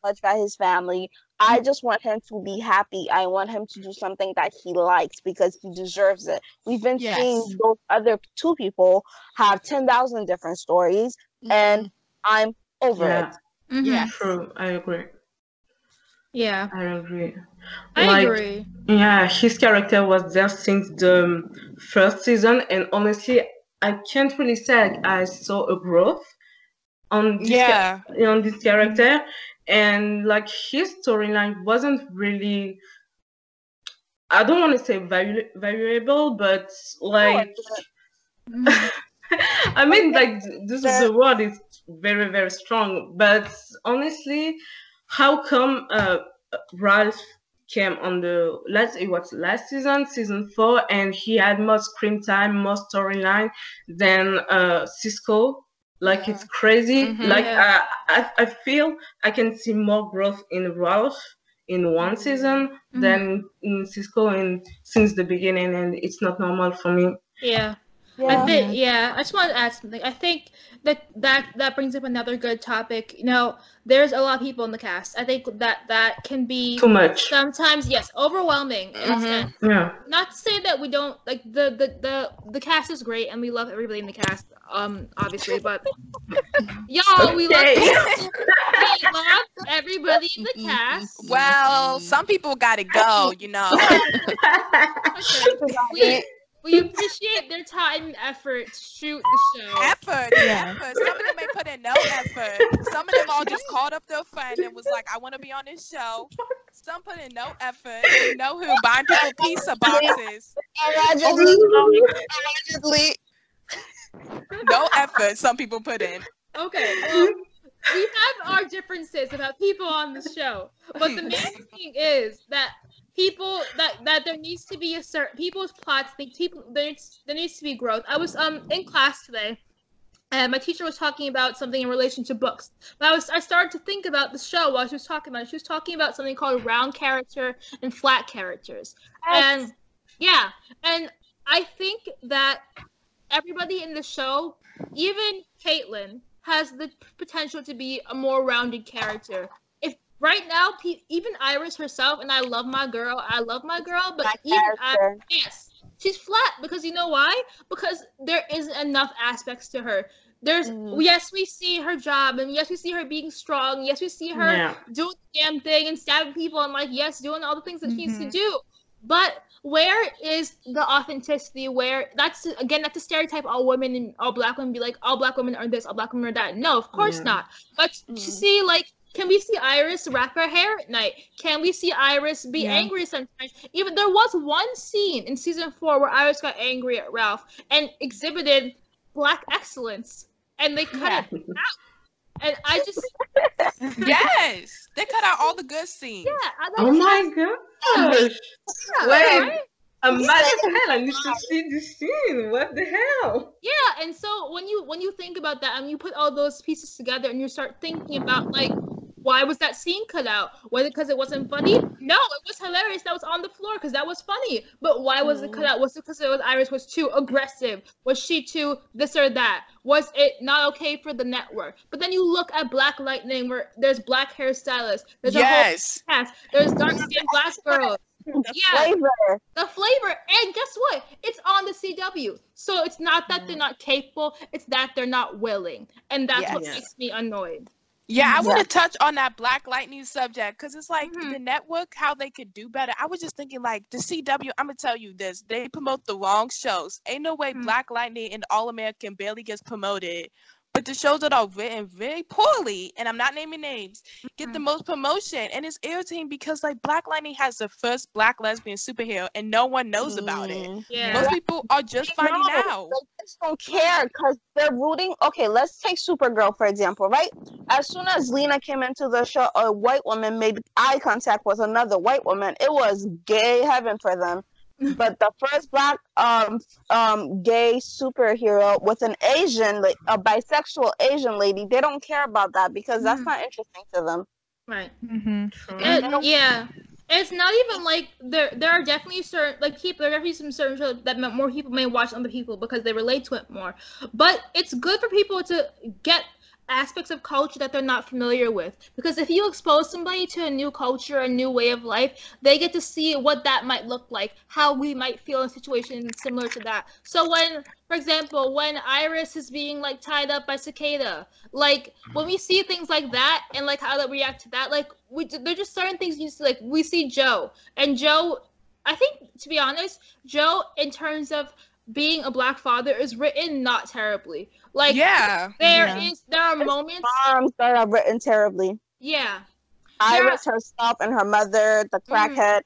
That's touched by his family. I just want him to be happy. I want him to do something that he likes because he deserves it. We've been Yes. seeing those other two people have 10,000 different stories, and I'm over Yeah. it. Mhm. Yeah. True. I agree. Yeah. I agree. I Like, agree. Yeah, his character was there since the first season, and honestly, I can't really say I, I saw a growth on this Yeah. ca- on this character, and like his storyline wasn't really. I don't want to say valu- valuable, but like, Mhm. I mean, like this is the word is very very strong, but honestly, how come uh, Ralph came on the last it was last season, season four, and he had more screen time, more storyline than uh, Cisco. Like it's crazy. Mhm. Like Yeah. I, I I feel I can see more growth in Ralph in one season than in Cisco in since the beginning, and it's not normal for me. Yeah. I Yeah. think yeah, I just want to add something. I think that that that brings up another good topic. You know, there's a lot of people in the cast. I think that that can be Too much. sometimes yes, overwhelming. in a Mhm. sense. Yeah. Not to say that we don't like the the the the cast is great and we love everybody in the cast. Um, obviously, but y'all, we love we love everybody in the cast. Well, some people gotta go, you know. We we appreciate their time and effort to shoot the show. effort, yeah. effort. Some of them may put in no effort. Some of them all just called up their friend and was like, "I want to be on this show." Some put in no effort. You know who? Buying people pizza boxes. Allegedly, allegedly. No effort. Some people put in. Okay, well, we have our differences about people on the show, but the main thing is that people that that there needs to be a certain people's plots. Think people there needs, there needs to be growth. I was um in class today. And my teacher was talking about something in relation to books. But I was I started to think about the show while she was talking about it. She was talking about something called round character and flat characters. And yeah, and I think that everybody in the show, even Caitlin, has the potential to be a more rounded character. If right now, pe- even Iris herself, and I love my girl, I love my girl, but That even I, character. yes, she's flat because you know why? Because there isn't enough aspects to her. There's Mhm. yes, we see her job, and yes, we see her being strong. Yes, we see her Yeah. doing the damn thing and stabbing people, and like yes, doing all the things that she needs to Mhm. do. But where is the authenticity? Where that's again that's a stereotype. All women and all black women be like, all black women are this, all black women are that. No, of course Yeah. not. But to Mhm. see like, can we see Iris wrap her hair at night? Can we see Iris be Yeah. angry sometimes? Even there was one scene in season four where Iris got angry at Ralph and exhibited black excellence, and they cut Yeah. it out. And I just Yes, they cut out all the good scenes. yeah, I, Oh my gosh! yeah, Wait, right? I'm mad as hell. I need to see this scene. What the hell? Yeah, and so when you when you think about that and you put all those pieces together and you start thinking about like why was that scene cut out? Was it because it wasn't funny? No, it was hilarious. That was on the floor because that was funny. But why was it cut mm. out? Was it because it was Iris was too aggressive? Was she too this or that? Was it not okay for the network? But then you look at Black Lightning where there's black hairstylists. There's a whole Yes. cast. There's dark skinned black girls. The Yeah. flavor. the flavor and guess what it's on the cw so it's not that they're mm. not capable it's that they're not willing and that's what Yes. makes me annoyed Yeah, I want to touch on that Black Lightning subject because it's like Mhm. the network, how they could do better. I was just thinking, like, the CW, I'm going to tell you this they promote the wrong shows. Ain't no way Mhm. Black Lightning and All American barely gets promoted. But the shows that are written very poorly, and I'm not naming names, get the most promotion. And it's irritating because, like, Black Lightning has the first black lesbian superhero, and no one knows about it. Mm. yeah Most people are just finding No, out. They just don't care because they're rooting. Okay, let's take Supergirl for example, right? As soon as Lena came into the show, a white woman made eye contact with another white woman. It was gay heaven for them. But the first black um um gay superhero with an Asian, like a bisexual Asian lady, they don't care about that because that's Mhm. not interesting to them. right Mm-hmm. It- yeah it's not even like there there are definitely certain like people there are definitely some certain shows that more people may watch than other people because they relate to it more but it's good for people to get aspects of culture that they're not familiar with. Because if you expose somebody to a new culture a new way of life they get to see what that might look like how we might feel in situations similar to that. So when for example when iris is being like tied up by cicada like when we see things like that and like how they react to that like we there's just certain things you see like we see joe. And joe i think to be honest joe in terms of being a black father is written not terribly like yeah. there is Yeah. there are There's moments Moms that are written terribly. yeah Iris herself and her mother, the mm-hmm. crackhead.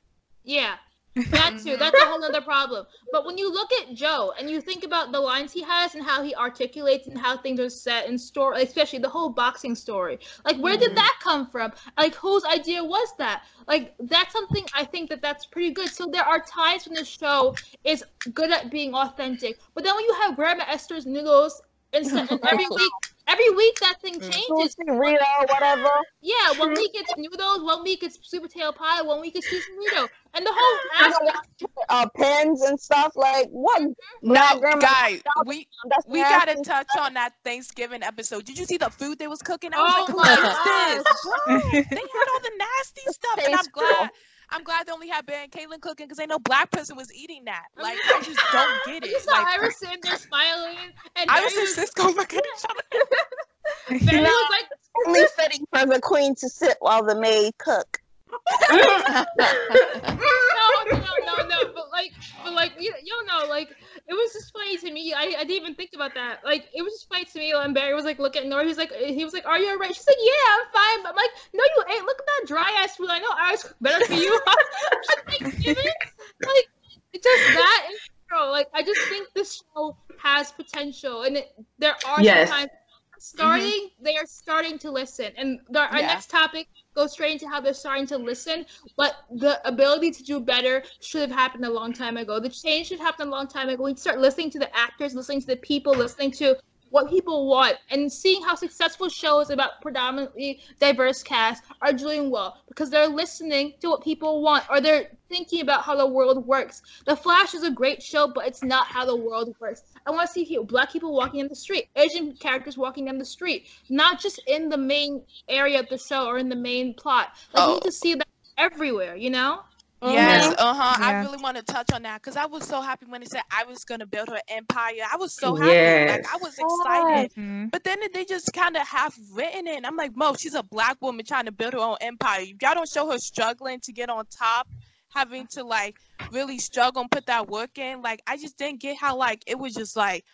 yeah that too that's a mm-hmm. whole other problem. But when you look at joe and you think about the lines he has and how he articulates and how things are set in story especially the whole boxing story like where did mm-hmm. that come from? Like whose idea was that? Like that's something i think that that's pretty good. So there are times when the show is good at being authentic but then when you have grandma esther's noodles and, and every week every week that thing mm. changes Sushi, Rita, whatever. yeah, one mm-hmm. week it's noodles, one week it's super tail pie, one week it's sushi and the whole aspect. uh, pens and stuff. Like what? Mm-hmm. No, Black grandma- guy, we we gotta touch on that Thanksgiving episode. Did you see the food they was cooking? I Oh like, my who is this? Bro, they had all the nasty stuff, and I'm Taste glad. I'm glad they only had Ben and Caitlin cooking because ain't know black person was eating that. Like, I just don't get You it. saw Like, Iris sitting there smiling, and Iris Barry and was, Cisco looking at each other. Barry No. was like, the only fitting for the queen to sit while the maid cook. No, no, no, no, but like, but like, you, you know, like, it was just funny to me. I, I didn't even think about that. Like, it was just funny to me. And Barry was like, looking at Nora. He's like, he was like, "Are you alright?" She's like, "Yeah, I'm fine." But I'm like, "No, you ain't. Look at that dry ass food. I know Iris cooked better for you." Thanksgiving, like, it's just that. And, like, I just think this show has potential, and it, there are Yes. sometimes Mm-hmm. starting they are starting to listen. And the, our Yeah. next topic goes straight into how they're starting to listen but the ability to do better should have happened a long time ago. The change should happen a long time ago. We start listening to the actors listening to the people listening to what people want and seeing how successful shows about predominantly diverse casts are doing well because they're listening to what people want or they're thinking about how the world works. The Flash is a great show, but it's not how the world works. I want to see people, black people walking down the street, Asian characters walking down the street, not just in the main area of the show or in the main plot. Like, Oh. need to see that everywhere, you know? Yes, uh huh. I really want to touch on that because I was so happy when they said I was gonna build her empire. I was so happy, like I was excited. Mhm. But then they just kind of half written it. And I'm like, Mo, she's a black woman trying to build her own empire. Y'all don't show her struggling to get on top, having to like really struggle and put that work in. Like, I just didn't get how like it was just like,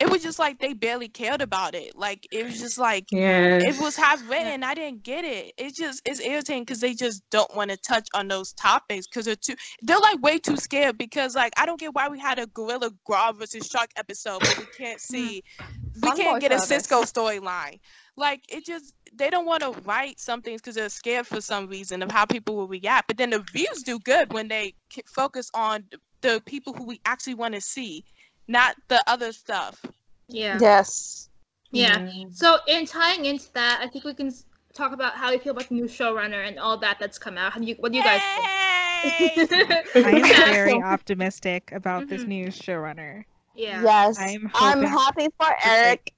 it was just like they barely cared about it. Like, it was just like Yes. it was half written. I didn't get it. It's just it's irritating because they just don't want to touch on those topics because they're too they're like way too scared because like I don't get why we had a gorilla Grodd versus shark episode but we can't mm. see we can't get a. Cisco storyline. Like it just they don't want to write some things because they're scared for some reason of how people will react. But then the views do good when they focus on the people who we actually want to see, not the other stuff. Yeah. Yes. Yeah. So in tying into that, I think we can talk about how we feel about the new showrunner and all that that's come out. How do you, what do you guys Yay! think? I am very optimistic about this Mhm. new showrunner. Yeah. Yes. I'm I'm, happy for Eric.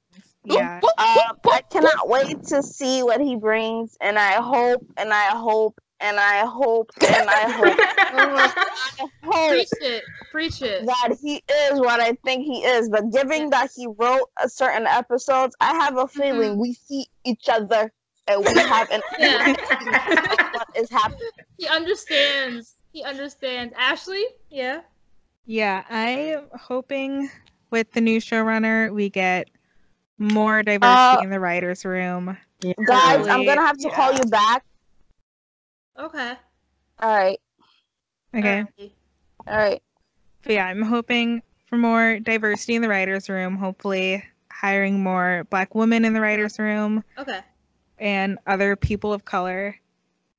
Yeah. Um, I cannot wait to see what he brings, and I hope and I hope and I hope and I hope, I hope Preach it. Preach it. that he is what I think he is. But given that he wrote a certain episodes, I have a feeling we see each other and we have an Yeah. what is happening. He understands. He understands. Ashley? Yeah. Yeah, I'm hoping with the new showrunner we get more diversity Uh, in the writers' room. Guys, I'm gonna have to call you back. Okay. All right, Okay. all right. But yeah, I'm hoping for more diversity in the writers' room. Hopefully, hiring more Black women in the writers' room Okay. and other people of color.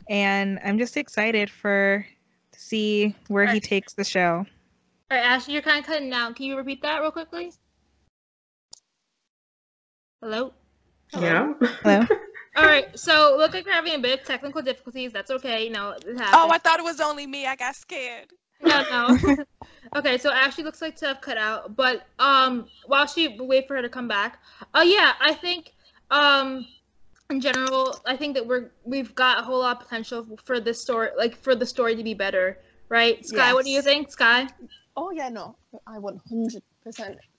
And I'm just excited for to see where he takes the show. All right, Ashley, you're kind of cutting out. Can you repeat that real quickly? Hello? Yeah. Hello. All right, so look like we're having a bit of technical difficulties. That's okay. You know, it happens. Oh, I thought it was only me. I got scared. No, no. okay, so Ashley looks like to have cut out, but um, while she wait for her to come back, oh yeah, I think um, in general, I think that we're we've got a whole lot of potential for this story, like for the story to be better, right? Sky, what do you think, Sky? Oh yeah, no, I 100%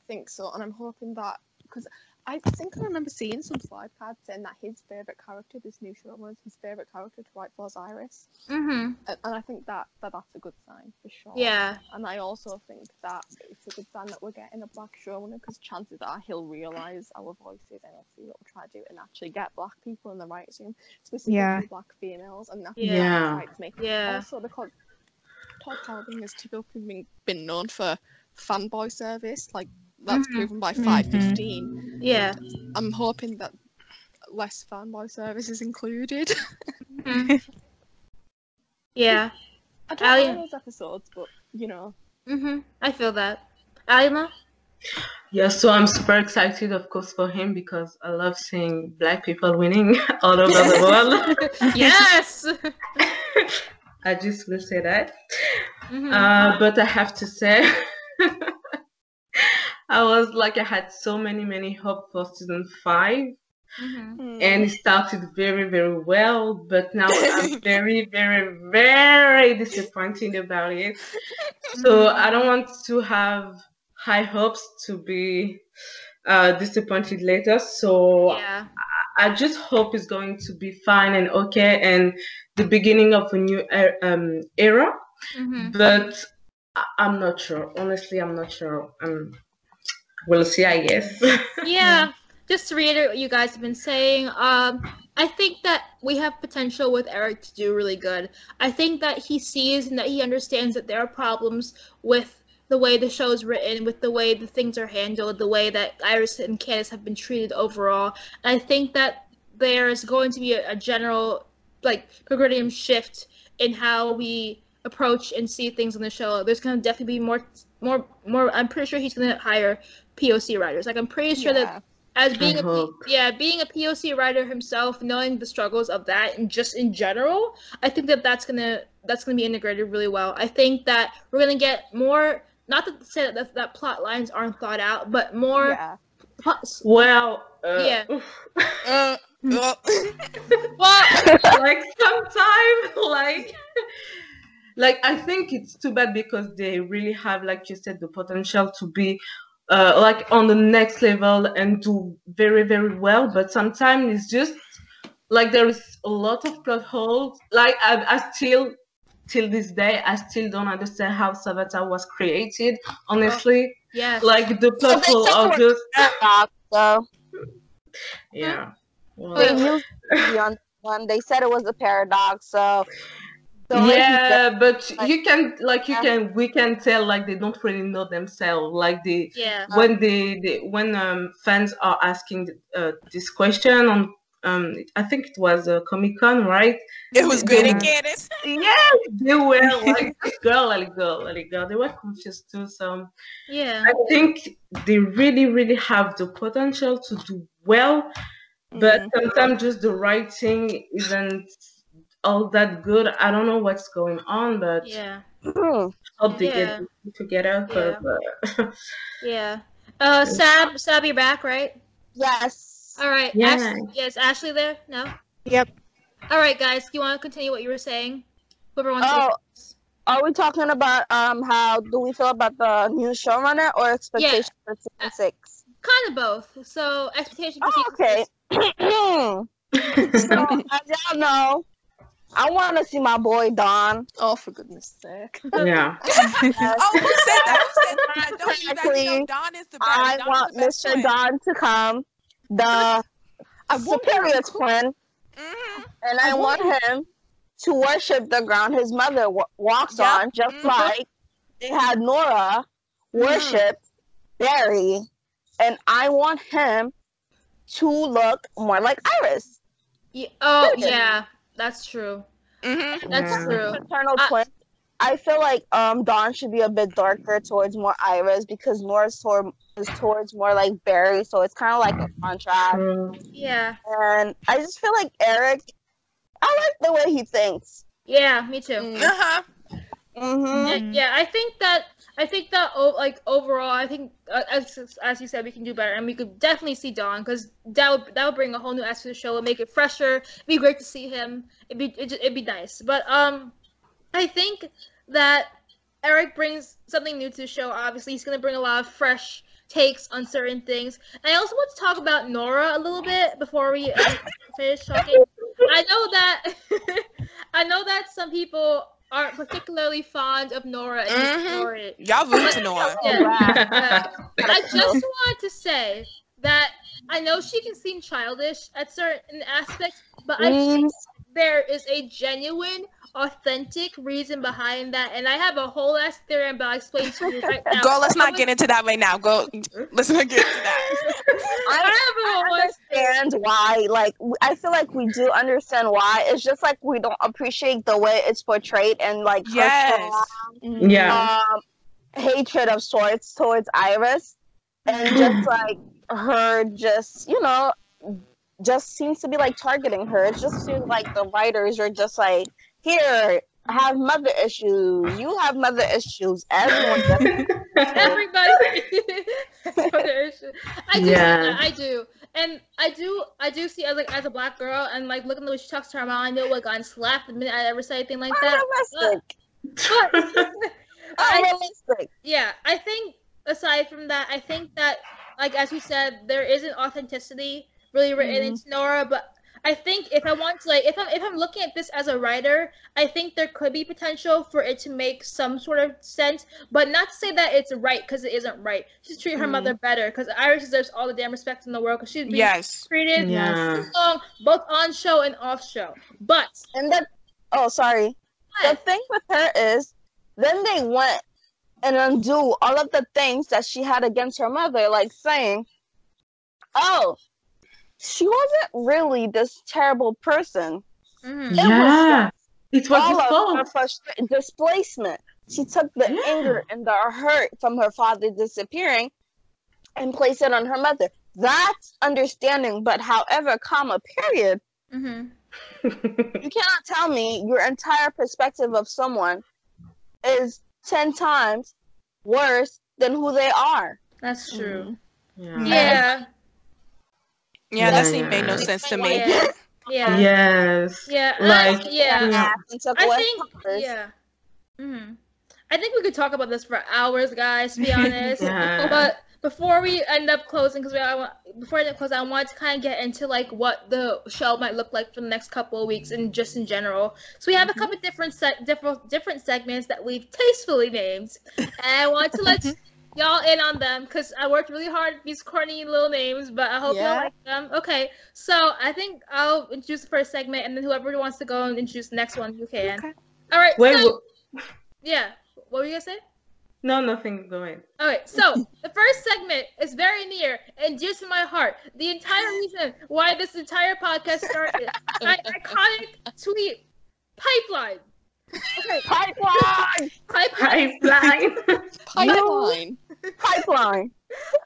think so, and I'm hoping that because I think I remember seeing some slide cards saying that his favorite character, this new showrunner, his favorite character to write for is Iris, Mm-hmm. and, and I think that, that that's a good sign for sure. Yeah. And I also think that it's a good sign that we're getting a black showrunner because chances are he'll realise our voices and he'll see what we're trying to do and actually get black people in the writers' room, specifically Yeah. black females, and that's Yeah. Yeah. excites me. Yeah. Also, because Todd Helbing has typically been, been known for fanboy service, like that's Mhm. proven by 515. Yeah. I'm hoping that less fanboy service is included. Mhm. yeah. I don't Ali- know those episodes, but you know. Mm-hmm. I feel that. Alima? Yeah, so I'm super excited, of course, for him because I love seeing black people winning all over the world. yes. I just will say that. Mhm. Uh, but I have to say, I was like, I had so many, many hope for season five, Mhm. and it started very, very well. But now I'm very, very, very disappointed about it. So I don't want to have high hopes to be uh, disappointed later. So Yeah. I just hope it's going to be fine and okay and the beginning of a new e- um, era. Mm-hmm. But I- I'm not sure. Honestly, I'm not sure. Um, we'll see, I guess. yeah just to reiterate what you guys have been saying um i think that we have potential with eric to do really good. I think that he sees and that he understands that there are problems with the way the show is written with the way the things are handled the way that iris and candice have been treated overall. And i think that there is going to be a, a general like progressive shift in how we approach and see things on the show. There's going to definitely be more more more i'm pretty sure he's going to hire poc writers like i'm pretty sure that as being I a P- hope. yeah being a POC writer himself, knowing the struggles of that and just in general, I think that that's gonna that's gonna be integrated really well. I think that we're gonna get more. Not to say that that, that plot lines aren't thought out, but more. yeah. plots- well, uh, Yeah. oof. Uh, uh, Well, like sometimes, like, like I think it's too bad because they really have, like you said, the potential to be. Uh, like on the next level and do very very well but sometimes it's just like there is a lot of plot holes. Like I, I still till this day i still don't understand how Savitar was created honestly. Yeah, like the plot hole said are it was just paradox, so. Yeah. Well, they used the one. They said it was a paradox, so. So yeah said, but like- you can like you Yeah. can we can tell like they don't really know themselves like they yeah. when they, they when um, fans are asking uh, this question on um i think it was a comic con right it was good Yeah. Candice. yes they were like this girl let it go let it go they were confused too so Yeah. i think they really really have the potential to do well but Mhm. sometimes just the writing isn't all that good i don't know what's going on but Yeah. hmm. hope they Yeah. get it together 'cause, uh, Yeah. Uh, Sab, Sab, you're back, right? Yes. All right. Yeah. Ashley, yes, Ashley there? No. Yep. All right, guys, do you want to continue what you were saying? Whoever wants Oh, to. are we talking about um how do we feel about the new showrunner or expectations for season six? Kind of both. So expectation. For Oh, okay. so as y'all know, I want to see my boy Don. Oh, for goodness sake. yeah. Oh, who said that? Who said that? Don't you know Don is the best. I Don want best Mr. friend. Don to come, the superior twin, Mhm. and I want him to worship the ground his mother wa- walks Yep. on, just Mhm. like they had Nora worship Barry, and I want him to look more like Iris. Yeah, oh Period. yeah, that's true. Mhm. That's Yeah. true. Paternal I- twin. I feel like um Dawn should be a bit darker towards more Iris because Nora's toward, is towards more like Barry, so it's kind of like a contrast. Yeah, And I just feel like Eric, I like the way he thinks. yeah, me too. Mm. Uh-huh. Mm-hmm. Yeah, yeah, I think that I think that oh, like overall, I think uh, as as you said, we can do better, and we could definitely see Don because that would that would bring a whole new aspect to the show and make it fresher. It'd be great to see him. It'd be it'd, it'd be nice. But um, I think that Eric brings something new to the show. Obviously, he's gonna bring a lot of fresh takes on certain things. And I also want to talk about Nora a little bit before we uh, finish talking. I know that I know that some people aren't particularly fond of Nora and Mhm. story. Y'all root for Nora. Yeah. but I just want to say that I know she can seem childish at certain aspects, but I think there is a genuine, authentic reason behind that, and I have a whole ass theory, but I'll explain to you right now. Go, let's not was- get into that right now. Go, let's not get into that. I, I have a whole I understand why. Like, I feel like we do understand why. It's just like we don't appreciate the way it's portrayed and like her Yes. strong, Yeah. um, hatred of sorts towards Iris, and just like her, just you know, just seems to be like targeting her. It just feels like the writers are just like, here, have mother issues. You have mother issues. Everyone. does. everybody I do Yeah. I do and I do I do see as like as a black girl and like looking at the way she talks to her mom I know what gotten slapped the minute I ever say anything like that Unrealistic. but I, Unrealistic. yeah I think aside from that I think that like as we said there isn't authenticity really written Mhm. into Nora but I think if I want to like if I'm if I'm looking at this as a writer, I think there could be potential for it to make some sort of sense, but not to say that it's right because it isn't right. She's treat her Mhm. mother better because Iris deserves all the damn respect in the world because she's being Yes. treated Yeah. wrong both on show and off show. But And that, oh, sorry. The thing with her is, then they went and undo all of the things that she had against her mother, like saying, oh, she wasn't really this terrible person. mhm. It was Yeah. It was all of her fault. frustra- displacement. She took the Yeah. anger and the hurt from her father disappearing and placed it on her mother. That's understanding, but however, comma, period, Mhm. you cannot tell me your entire perspective of someone is 10 times worse than who they are. that's true. yeah. Yeah. Yeah, that Yeah. scene made no sense to me. Yeah. Yeah. Yes. Yeah. Like, I- yeah. yeah. And took I away think, hers. yeah. hmm I think we could talk about this for hours, guys. To be honest, Yeah. but before we end up closing, because I want before I end up closing, I want to kind of get into like what the show might look like for the next couple of weeks and just in general. So we have a couple different se- different different segments that we've tastefully named, and I want to let y'all in on them because I worked really hard these corny little names, but I hope Yeah. you like them. Okay, so I think I'll introduce the first segment, and then whoever wants to go and introduce the next one, you can. Okay. All right. Wait, so, wh- yeah. What were you gonna say? no, nothing. Go ahead. Okay, so the first segment is very near and dear to my heart. The entire reason why this entire podcast started. my iconic tweet pipeline. Okay, Pipeline! pipeline. Pipeline. Pipeline. Pipeline!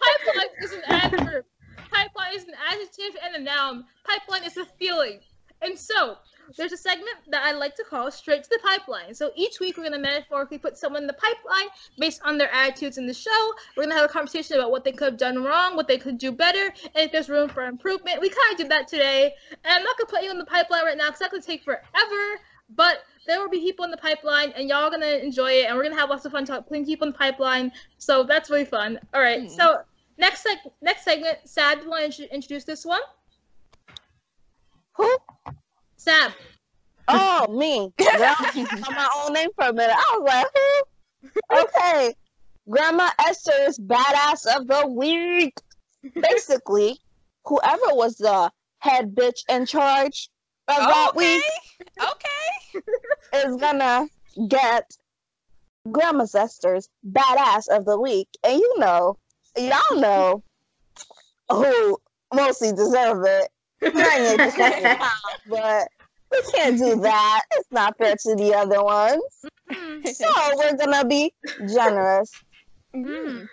Pipeline is an adverb. Pipeline is an adjective and a noun. Pipeline is a feeling. And so there's a segment that I like to call straight to the pipeline. So each week we're gonna metaphorically put someone in the pipeline based on their attitudes in the show. We're gonna have a conversation about what they could have done wrong, what they could do better, and if there's room for improvement. We kind of did that today. And I'm not gonna put you in the pipeline right now because that's gonna take forever. But there will be people in the pipeline, and y'all gonna enjoy it, and we're gonna have lots of fun talk, putting people in the pipeline. So that's really fun. All right. Mhm. So next seg- next segment, Sad, do you want to int- introduce this one? Who? Sab. Oh, me. Girl, on my own name for a minute. I was like, who? Okay. Grandma Esther's badass of the week. Basically, whoever was the head bitch in charge of that Okay. week Okay. is gonna get Grandma Zester's badass of the week. And you know, y'all know who mostly deserve it. Kanye deserves it, but we can't do that. It's not fair to the other ones. So we're gonna be generous. Mhm.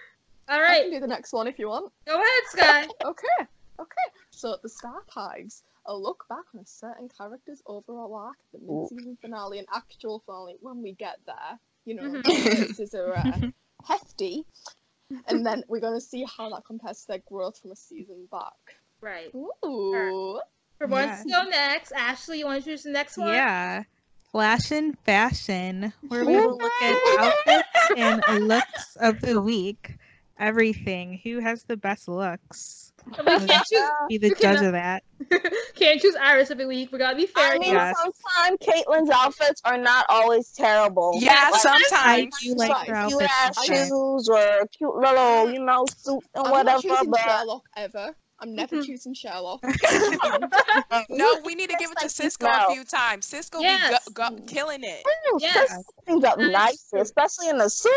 All I can do the next one if you want. Go ahead, Sky. Okay, okay. So the Star Hives, a look back on a certain character's overall arc, the mid-season finale and actual finale when we get there. You know, Mhm. this are uh, hefty. And then we're gonna see how that compares to their growth from a season back. Right. Ooh. For one Yeah. to go next, Ashley, you want to introduce the next one? Yeah. Fashion fashion, where we will look at outfits and looks of the week. Everything. Who has the best looks? And we can't choose, Be the You judge cannot- of that. can't choose Iris every week. We gotta be fair. I mean, Yes. sometimes Caitlin's outfits are not always terrible. Yeah, Like, sometimes. do like Right. her cute outfits. ass shoes or cute little, you know, suit and I'm whatever. not choosing But Sherloque ever. I'm never Mhm. choosing Sherloque. No, we need to give it to Cisco a smell. few times. Cisco Yes. be go- go- killing it. Ooh, Yes. this things up nice, especially in a suit.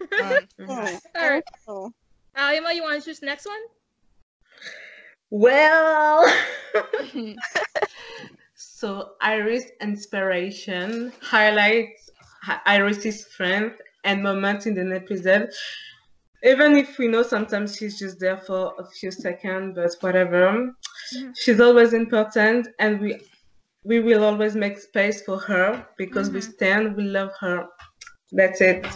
Mm. Mm. All right. Alima, you want to choose the next one? Well, so Iris' inspiration highlights Iris's strength and moments in an episode. Even if we know sometimes she's just there for a few seconds, but whatever, Mhm. she's always important, and we we will always make space for her because we Mhm. stand, we love her. That's it.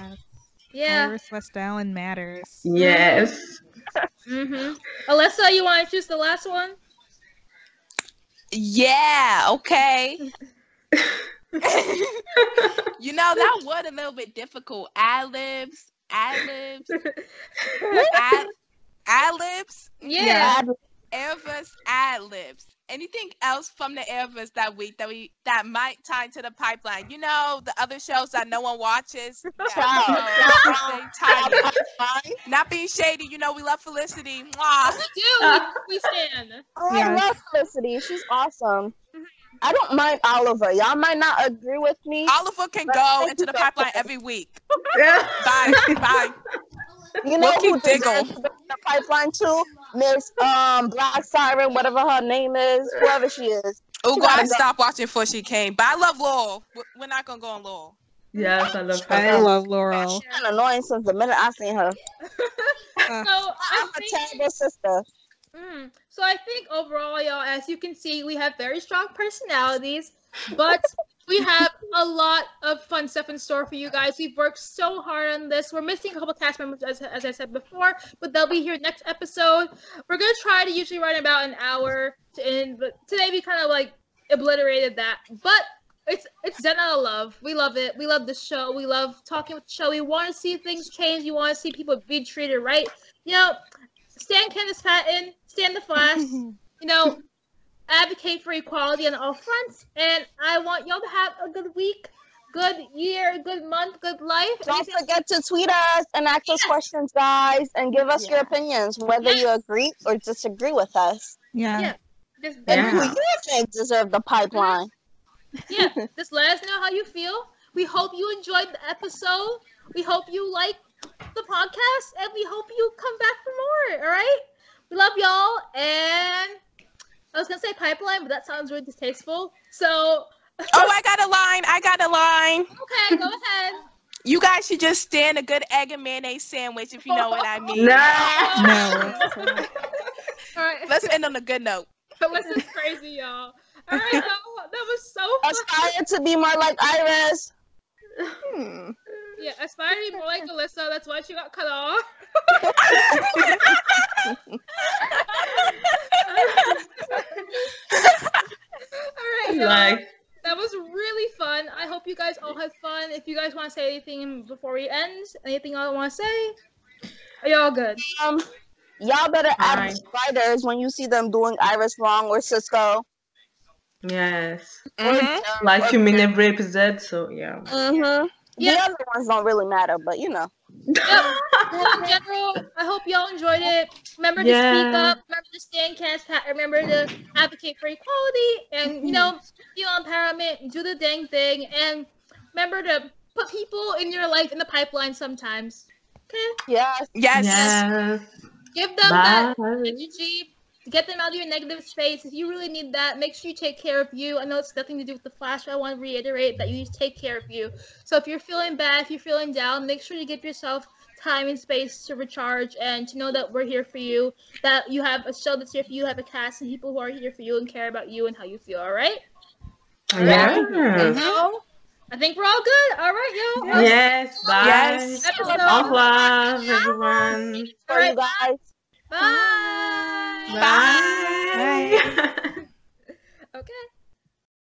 Yeah. Iris West Allen matters. Yes. Mm-hmm. Alyssa, you want to choose the last one? Yeah, okay. you know, that was a little bit difficult. Ad libs, ad libs, ad, ad libs, Yeah. Elvis ad libs. Anything else from the Elvis that week that we that might tie into the pipeline? You know, the other shows that no one watches. that, know, they tie in. Fine. Not being shady, you know, we love Felicity. Mwah. We do. We, we stand. Oh, I Yes. love Felicity. She's awesome. I don't mind Oliver. Y'all might not agree with me. Oliver can go into the pipeline every week. Yeah. Bye. Bye. You know Wilkie who deserves Diggle. to be in the pipeline too? Miss um Black Siren, whatever her name is, whoever she is. Oh, She God, I gotta go. stopped watching before she came. But I love Laurel. We- We're not going to go on Laurel. Yes, I love I love Laurel. She's been annoying since the minute I seen her. So I I'm a terrible sister. mm, so I think overall, y'all, as you can see, we have very strong personalities, but we have a lot of fun stuff in store for you guys. We've worked so hard on this. We're missing a couple cast members, as, as I said before, but they'll be here next episode. We're gonna try to usually run about an hour to end, but today we kind of like obliterated that. But it's it's done out of love. We love it. We love the show. We love talking with the show. We want to see things change. We want to see people be treated right. You know, stand Candice Patton, stand the Flash. you know, advocate for equality on all fronts. And I want y'all to have a good week, good year, good month, good life. Don't Anything- forget to tweet us and ask us questions, guys, and give us your opinions, whether you agree or disagree with us. Yeah. Yeah. Just, And Yeah. who you think deserve the mm-hmm. pipeline. yeah, just let us know how you feel. We hope you enjoyed the episode. We hope you like the podcast, and we hope you come back for more. All right? We love y'all, and I was gonna say pipeline, but that sounds really distasteful. So, Oh, I got a line. I got a line. okay, go ahead. You guys should just stand a good egg and mayonnaise sandwich if you know what I mean. No. No. All right. Let's end on a good note. But this is crazy, y'all. All right, well, that was so fun. Aspire to be more like Iris. Hmm. Yeah, aspire to be more like Alyssa. That's why she got cut off. All right, y'all. Like, That was really fun. I hope you guys all had fun. If you guys want to say anything before we end, anything y'all want to say? Are y'all good? Um, y'all better add Fine. spiders when you see them doing Iris wrong or Cisco. yes. Mhm. Like you mean every episode, so yeah. Mm-hmm. Yeah. The other ones don't really matter, but you know. Well, in general, I hope y'all enjoyed it. Remember to speak up. Remember to stand cast. Remember to advocate for equality, and you know, mm-hmm. feel empowerment. Do the dang thing, and remember to put people in your life in the pipeline sometimes. Okay, Yes. Yes. Yes. give them that energy. Get them out of your negative space. If you really need that, make sure you take care of you. I know it's nothing to do with the flash, but I want to reiterate that you need to take care of you. So if you're feeling bad, if you're feeling down, make sure you give yourself time and space to recharge and to know that we're here for you, that you have a show that's here for you, have a cast and people who are here for you and care about you and how you feel, all right? Yeah. So, I think we're all good. All right, yo. Yes. Bye. Yes. Episode. Au revoir, everyone. All For guys. Bye. Bye. Bye. okay.